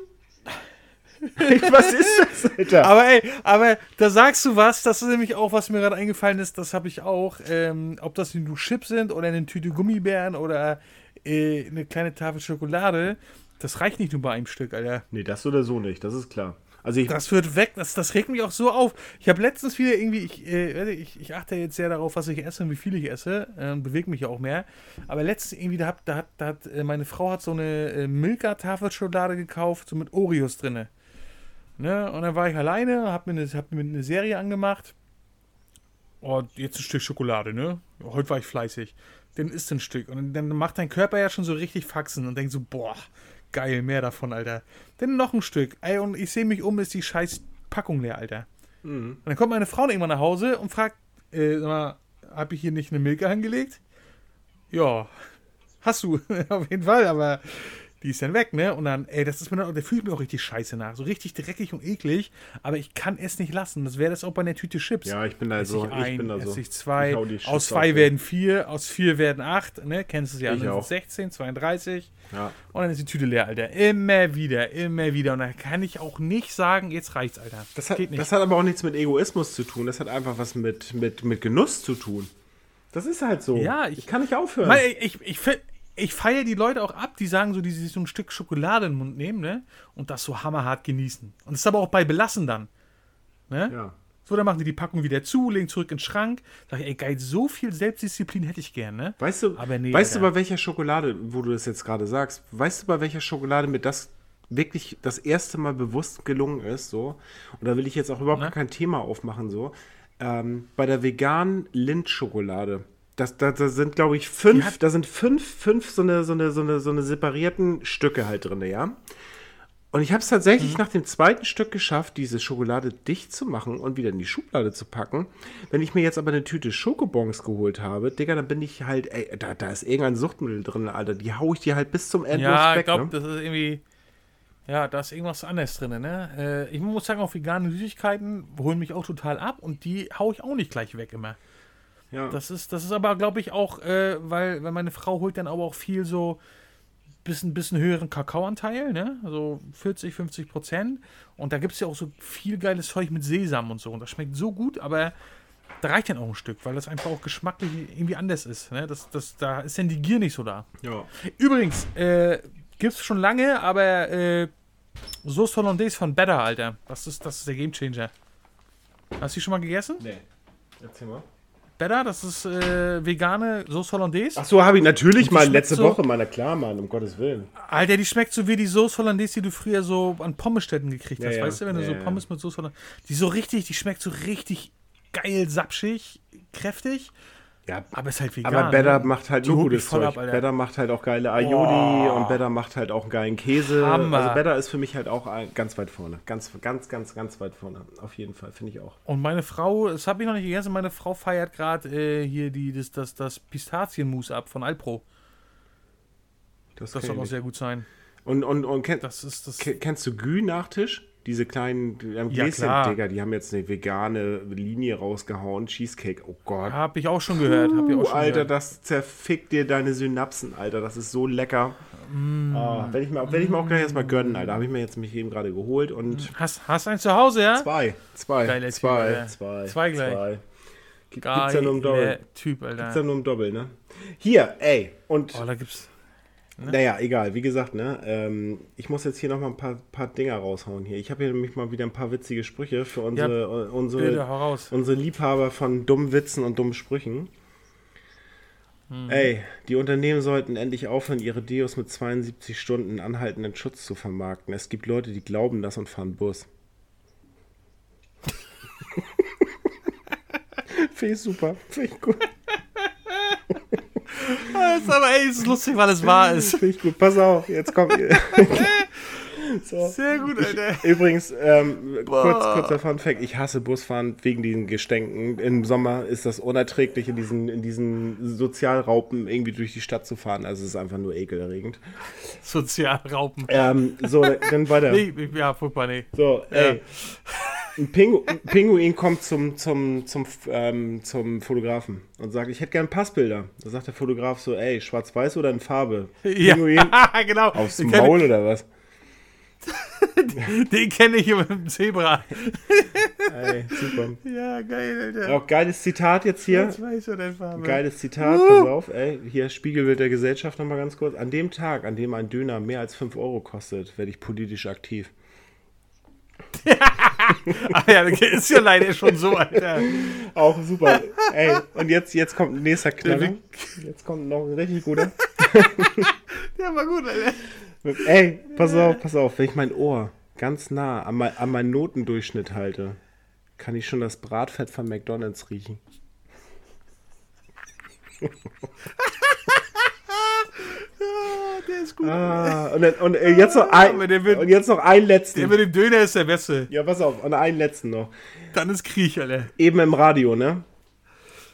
Was ist das, Alter? Aber ey, aber da sagst du was, das ist nämlich auch, was mir gerade eingefallen ist, das habe ich auch. Ähm, ob das nur Chips sind oder eine Tüte Gummibären oder äh, eine kleine Tafel Schokolade, das reicht nicht nur bei einem Stück, Alter. nee, das oder so nicht, das ist klar. Also ich, Das wird weg, das, das regt mich auch so auf. Ich habe letztens wieder irgendwie, ich, äh, ich, ich achte jetzt sehr darauf, was ich esse und wie viel ich esse, ähm, bewege mich auch mehr. Aber letztens irgendwie, da hat, da hat, da hat äh, meine Frau hat so eine äh, Milka-Tafelschokolade gekauft, so mit Oreos drinne. Ne? Und dann war ich alleine, hab mir, eine, hab mir eine Serie angemacht. Und jetzt ein Stück Schokolade, ne? Heute war ich fleißig. Dann isst ein Stück. Und dann macht dein Körper ja schon so richtig Faxen und denkt so, boah, geil, mehr davon, Alter. Dann noch ein Stück. Ey, und ich sehe mich um, ist die scheiß Packung leer, Alter. Und dann kommt meine Frau irgendwann nach Hause und fragt, äh, sag mal, hab ich hier nicht eine Milke angelegt? Ja, hast du, auf jeden Fall, aber die ist dann weg, ne? Und dann, ey, das ist mir dann, der fühlt mir auch richtig scheiße nach. So richtig dreckig und eklig, aber ich kann es nicht lassen. Das wäre das auch bei einer Tüte Chips. ja, ich bin da so, ich ich ein, bin da so. ich zwei, Ich aus zwei auf, werden vier, aus vier werden acht, ne? Kennst du es ja, Ich dann auch. sind es 16, 32 Ja. und dann ist die Tüte leer, Alter. Immer wieder, immer wieder. Und dann kann ich auch nicht sagen, jetzt reicht's, Alter. Das hat, Geht nicht. das hat aber auch nichts mit Egoismus zu tun. Das hat einfach was mit, mit, mit Genuss zu tun. Das ist halt so. Ja, ich- ich kann nicht aufhören. Weil ich, ich, ich, ich feiere die Leute auch ab, die sagen so, die sich so ein Stück Schokolade in den Mund nehmen, ne? Und das so hammerhart genießen. Und das ist aber auch bei Belassen dann. Ne? ja. So, dann machen die die Packung wieder zu, legen zurück in den Schrank. Sag ich, ey, geil, so viel Selbstdisziplin hätte ich gern, ne? Weißt du, Aber nee, weißt du, bei welcher Schokolade, wo du das jetzt gerade sagst, weißt du, bei welcher Schokolade mir das wirklich das erste Mal bewusst gelungen ist, so, und da will ich jetzt auch überhaupt Na? kein Thema aufmachen, so, ähm, bei der veganen Lindt-Schokolade. Das, das, das sind, glaube ich, fünf, hat- da sind fünf, fünf so eine, so eine, so eine, so eine separierten Stücke halt drin, ja. Und ich habe es tatsächlich Mhm. nach dem zweiten Stück geschafft, diese Schokolade dicht zu machen und wieder in die Schublade zu packen. Wenn ich mir jetzt aber eine Tüte Schokobons geholt habe, Digga, dann bin ich halt, ey, da, da ist irgendein Suchtmittel drin, Alter. Die hau ich dir halt bis zum Endlos Ja, ich weg, glaube, ne? das ist irgendwie. Ja, da ist irgendwas anderes drin, ne? Äh, ich muss sagen, auch vegane Süßigkeiten holen mich auch total ab und die hau ich auch nicht gleich weg immer. Ja. Das ist, das ist aber, glaube ich, auch, äh, weil, weil meine Frau holt dann aber auch viel so bisschen, bisschen höheren Kakaoanteil, ne? Also 40, 50 Prozent. Und da gibt es ja auch so viel geiles Zeug mit Sesam und so. Und das schmeckt so gut, aber da reicht dann auch ein Stück, weil das einfach auch geschmacklich irgendwie anders ist. Ne? Das, das, da ist dann die Gier nicht so da. Ja. Übrigens, äh, gibt es schon lange, aber äh, Sauce Hollandaise von Better, Alter. Das ist, das ist der Gamechanger. Hast du die schon mal gegessen? Nee. Erzähl mal. Better, das ist äh, vegane Sauce Hollandaise. Ach so, habe ich natürlich mal letzte so- Woche, mal, na klar, Mann, um Gottes Willen. Alter, die schmeckt so wie die Sauce Hollandaise, die du früher so an Pommesstätten gekriegt hast. ja. Weißt du, wenn du Ja, so ja. Pommes mit Sauce Hollandaise. Die so richtig, die schmeckt so richtig geil, sapschig, kräftig, Ja, aber ist halt vegan. aber Better ne? macht halt Die nur gutes Zeug. ab. Better macht halt auch geile Aioli Oh. und Better macht halt auch einen geilen Käse. Hammer. Also Better ist für mich halt auch ein, ganz weit vorne. Ganz, ganz, ganz, ganz weit vorne. Auf jeden Fall, finde ich auch. Und meine Frau, das habe ich noch nicht gegessen, meine Frau feiert gerade äh, hier die, das, das, das Pistazienmus ab von Alpro. Das kenn soll auch sehr gut sein. Und, und, und kenn, Das ist das. ke- kennst du Gü-Nachtisch? Diese kleinen am Ja, Gläschen. Digga, die haben jetzt eine vegane Linie rausgehauen. Cheesecake, oh Gott. Habe ich auch schon gehört. Hab ich auch schon Alter, gehört. das zerfickt dir deine Synapsen, Alter. Das ist so lecker. Mm. Ah, werde ich, mir- werd ich mir auch gleich erstmal gönnen, Alter. Habe ich mir jetzt mich eben gerade geholt und Hast, hast einen zu Hause, ja? zwei. Zwei. Typ, zwei, Alter. zwei. Zwei gleich. Zwei. Gibt, gibt's ja nur im Doppel. Typ, Gibt's Alter. ja nur im Doppel, ne? Hier, ey. Und, Oh, da gibt's. Naja, egal. Wie gesagt, ne? Ähm, ich muss jetzt hier nochmal ein paar, paar Dinger raushauen hier. Ich habe hier nämlich mal wieder ein paar witzige Sprüche für unsere, äh, unsere, Bitte, hau raus. unsere Liebhaber von dummen Witzen und dummen Sprüchen. Ey, die Unternehmen sollten endlich aufhören, ihre Deos mit 72 Stunden anhaltenden Schutz zu vermarkten. Es gibt Leute, die glauben das und fahren Bus. Finde ich super. Finde ich gut. Das ist aber ey, es ist lustig, weil es wahr ist. Finde ich gut. Pass auf, jetzt kommt. so. Sehr gut, Alter. Übrigens, ähm, kurz, kurzer Fun Fact, ich hasse Busfahren wegen diesen Gestänken. Im Sommer ist das unerträglich, in diesen, in diesen Sozialraupen irgendwie durch die Stadt zu fahren. Also es ist einfach nur ekelerregend. Sozialraupen. Ähm, so, dann weiter. Nee, ja, furchtbar, nee. So, ey. Ein, Pingu ein Pinguin kommt zum, zum, zum, ähm, zum Fotografen und sagt, ich hätte gern Passbilder. Da sagt der Fotograf so, ey, schwarz-weiß oder in Farbe? Ja, Pinguin genau. aufs Den Maul oder was? ich- Den kenne ich mit dem Zebra. Ey, super. Ja, geil, Alter. Auch geiles Zitat jetzt hier. Jetzt weiß er den Farbe. Geiles Zitat, pass auf, ey. Hier Spiegelbild der Gesellschaft nochmal ganz kurz. An dem Tag, an dem ein Döner mehr als 5 Euro kostet, werde ich politisch aktiv. Ah ja, ist ja leider schon so, Alter. Auch super. ey, und jetzt, jetzt kommt ein nächster Knaller. Jetzt kommt noch ein richtig guter. Ja, war gut, Alter. Ey, pass auf, pass auf. Wenn ich mein Ohr ganz nah an, mein, an meinen Notendurchschnitt halte, kann ich schon das Bratfett von McDonalds riechen. Ah, der ist gut. Ah, und, dann- und äh, jetzt noch ein, der wird- und jetzt noch einen Der letzten. mit dem Döner ist der Beste. Ja, pass auf, und einen letzten noch. Dann ist Krieg, Alter. Eben im Radio, ne?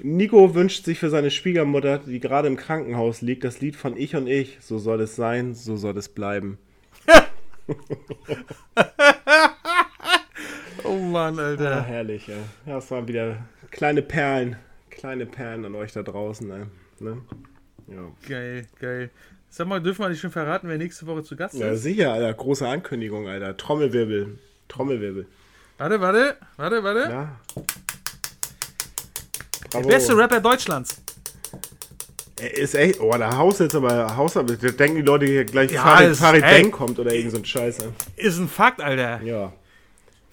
Nico wünscht sich für seine Schwiegermutter, die gerade im Krankenhaus liegt, das Lied von Ich und Ich. So soll es sein, so soll es bleiben. Oh Mann, Ah, Alter. herrlich, ja. Ja, Das waren wieder kleine Perlen. Kleine Perlen an euch da draußen, ey. ne? Ja. Geil, geil. Sag mal, dürfen wir nicht schon verraten, wer nächste Woche zu Gast ja, ist? sicher, Alter. Große Ankündigung, Alter. Trommelwirbel. Trommelwirbel. Warte, warte, warte, warte. Ja. Der beste Rapper Deutschlands. Er Ist echt, oh, da haust jetzt aber, aber, da denken die Leute hier gleich, Ja, Farid, Farid. Bang kommt oder irgend so ein Scheiße. Ist ein Fakt, Alter. Ja.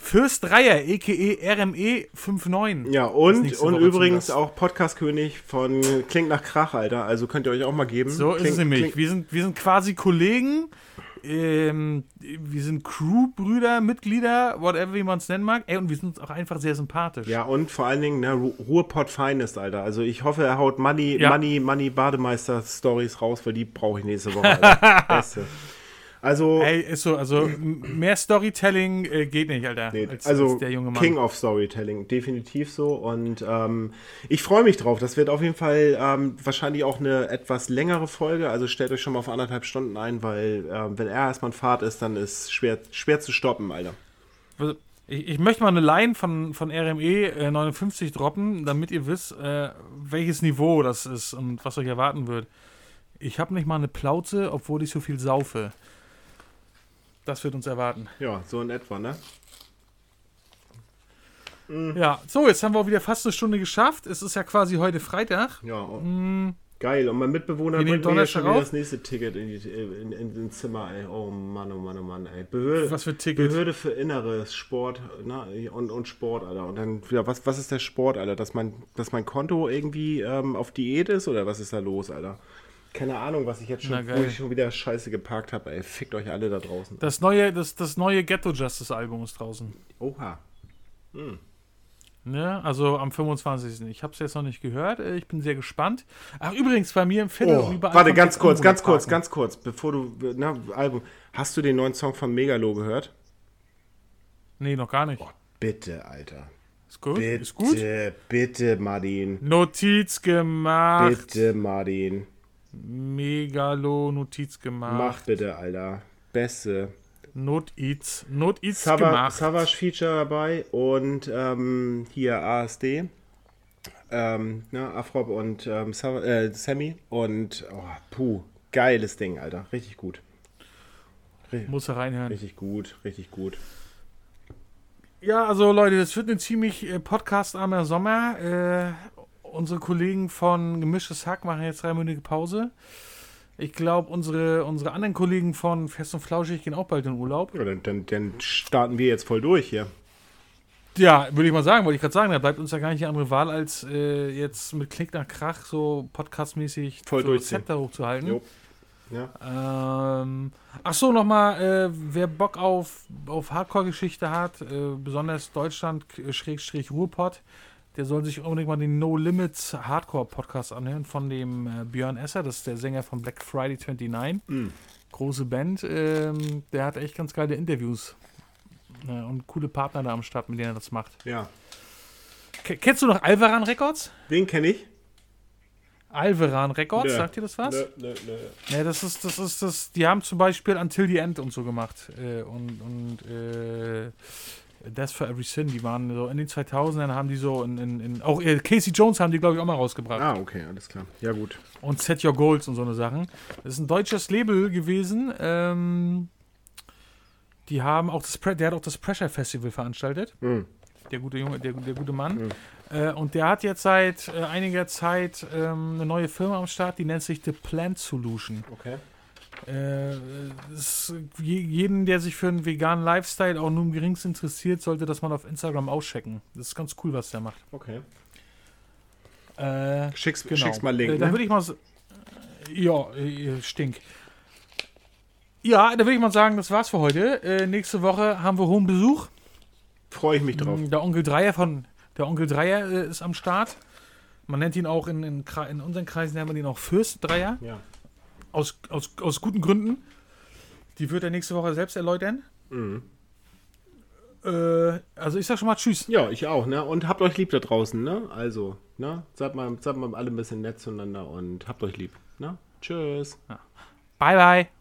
Fürst Dreier, a.k.a. RME 59. Ja, Ist und, und Woche übrigens auch Podcast-König von Klingt nach Krach, Alter. Also könnt ihr euch auch mal geben. So ist Kling- es nämlich. Wir sind, wir sind quasi Kollegen. Ähm, wir sind Crew-Brüder, Mitglieder, whatever wie man es nennen mag. Ey, und wir sind uns auch einfach sehr sympathisch. Ja, und vor allen Dingen, ne, Ru- Ruhrpott Finest, Alter. Also ich hoffe, er haut Money, Ja. Money, Money Bademeister-Stories raus, weil die brauche ich nächste Woche, Alter. Beste. Also, Ey, ist so, also mehr Storytelling äh, geht nicht, Alter. nee, als, also als der junge Mann. King of Storytelling, definitiv so. Und ähm, ich freue mich drauf. Das wird auf jeden Fall ähm, wahrscheinlich auch eine etwas längere Folge. Also stellt euch schon mal auf anderthalb Stunden ein, weil ähm, wenn er erstmal in Fahrt ist, dann ist schwer, schwer zu stoppen, Alter. Also, Ich, ich möchte mal eine Line von, von RME äh, 59 droppen, damit ihr wisst, äh, welches Niveau das ist und was euch erwarten wird. Ich habe nicht mal eine Plauze, obwohl ich so viel saufe. Das wird uns erwarten. Ja, so in etwa, ne? Ja, so, jetzt haben wir auch wieder fast eine Stunde geschafft. Es ist ja quasi heute Freitag. Ja. oh. Geil. Und mein Mitbewohner bringt mir jetzt schon wieder das nächste Ticket in, die, in, in, ins Zimmer, ey. Oh Mann, oh Mann, oh Mann, ey. Behörde, Was für Ticket? Behörde für Inneres, Sport ne, und, und Sport, Alter. Und dann wieder, was, was ist der Sport, Alter? Dass mein, dass mein Konto irgendwie ähm, auf Diät ist oder was ist da los, Alter? Keine Ahnung, was ich jetzt schon, wo ich schon wieder Scheiße geparkt habe, ey. Fickt euch alle da draußen. Das neue, das, das neue Ghetto Justice Album ist draußen. Oha. Ne? Also am 25. Ich habe es jetzt noch nicht gehört. äh, Ich bin sehr gespannt. Ach, übrigens, bei mir im Viertel Oh, überall warte, ganz kurz, ganz kurz, ganz kurz, bevor du, na, Album, hast du den neuen Song von Megalo gehört? Nee, noch gar nicht. Bitte, Alter. Ist gut? Bitte, Ist gut? bitte, Martin. Notiz gemacht. Bitte, Martin. Megalo Notiz gemacht. Mach bitte, Alter. Beste. Notiz. Notiz Sava- gemacht. Savage Feature dabei und ähm, hier ASD. Ähm, ne, Afrop und ähm, Sava- äh, Sammy. Und, oh, puh, geiles Ding, Alter. Richtig gut. Muss er reinhören. Richtig gut, richtig gut. Ja, also Leute, das wird ein ziemlich äh, podcastarmer Sommer. Äh, unsere Kollegen von Gemischtes Hack machen jetzt dreiminütige Pause. Ich glaube, unsere, unsere anderen Kollegen von Fest und Flauschig gehen auch bald in Urlaub. Ja, dann, dann, dann starten wir jetzt voll durch hier. Ja, würde ich mal sagen, wollte ich gerade sagen, da bleibt uns ja gar nicht die andere Wahl, als äh, jetzt mit Klick nach Krach so podcastmäßig Voll so durchziehen. Zepter hochzuhalten. Jo. Ja. Ähm, ach so, nochmal, äh, wer Bock auf, auf Hardcore-Geschichte hat, äh, besonders Deutschland, äh, Schrägstrich Ruhrpott, der soll sich unbedingt mal den No Limits Hardcore-Podcast anhören von dem äh, Björn Esser, das ist der Sänger von Black Friday 29. Mhm. Große Band, ähm, der hat echt ganz geile Interviews äh, und coole Partner da am Start, mit denen er das macht. ja. Ke- Kennst du noch Alvaran Records? Den kenne ich. Alvaran Records, Nö. sagt dir das was? Nö, nö, nö. Ja, das ist, das ist, das, die haben zum Beispiel Until the End und so gemacht. Äh, und und äh, Death for Every Sin, die waren so in den 2000ern, haben die so in, in, in auch äh, Casey Jones haben die, glaube ich, auch mal rausgebracht. Ah, okay, alles klar. Ja, gut. Und Set Your Goals und so eine Sachen. Das ist ein deutsches Label gewesen. Ähm, die haben auch das, der hat auch das Pressure Festival veranstaltet. Mhm. Der gute Junge, der, der gute Mann. Äh, und der hat jetzt seit äh, einiger Zeit ähm, eine neue Firma am Start, die nennt sich The Plant Solution. Okay. Äh, es, je, jeden, der sich für einen veganen Lifestyle auch nur im geringsten interessiert, sollte das mal auf Instagram auschecken. Das ist ganz cool, was der macht. Okay. Äh, Schick's, genau. schick's mal Link, äh, Dann ne? würde ich mal. s- Ja, äh, stink. Ja, da würde ich mal sagen, das war's für heute. Äh, nächste Woche haben wir hohen Besuch. Freue ich mich drauf. Der Onkel Dreier von der Onkel Dreier äh, ist am Start. Man nennt ihn auch in, in, in unseren Kreisen nennt man ihn auch Fürst Dreier. Ja. Aus, aus, aus guten Gründen. Die wird er nächste Woche selbst erläutern. Mhm. Äh, also ich sag schon mal Tschüss. Ja, ich auch, ne? Und habt euch lieb da draußen, ne? Also, ne? Seid mal, seid mal alle ein bisschen nett zueinander und habt euch lieb, ne? Tschüss. Bye, bye.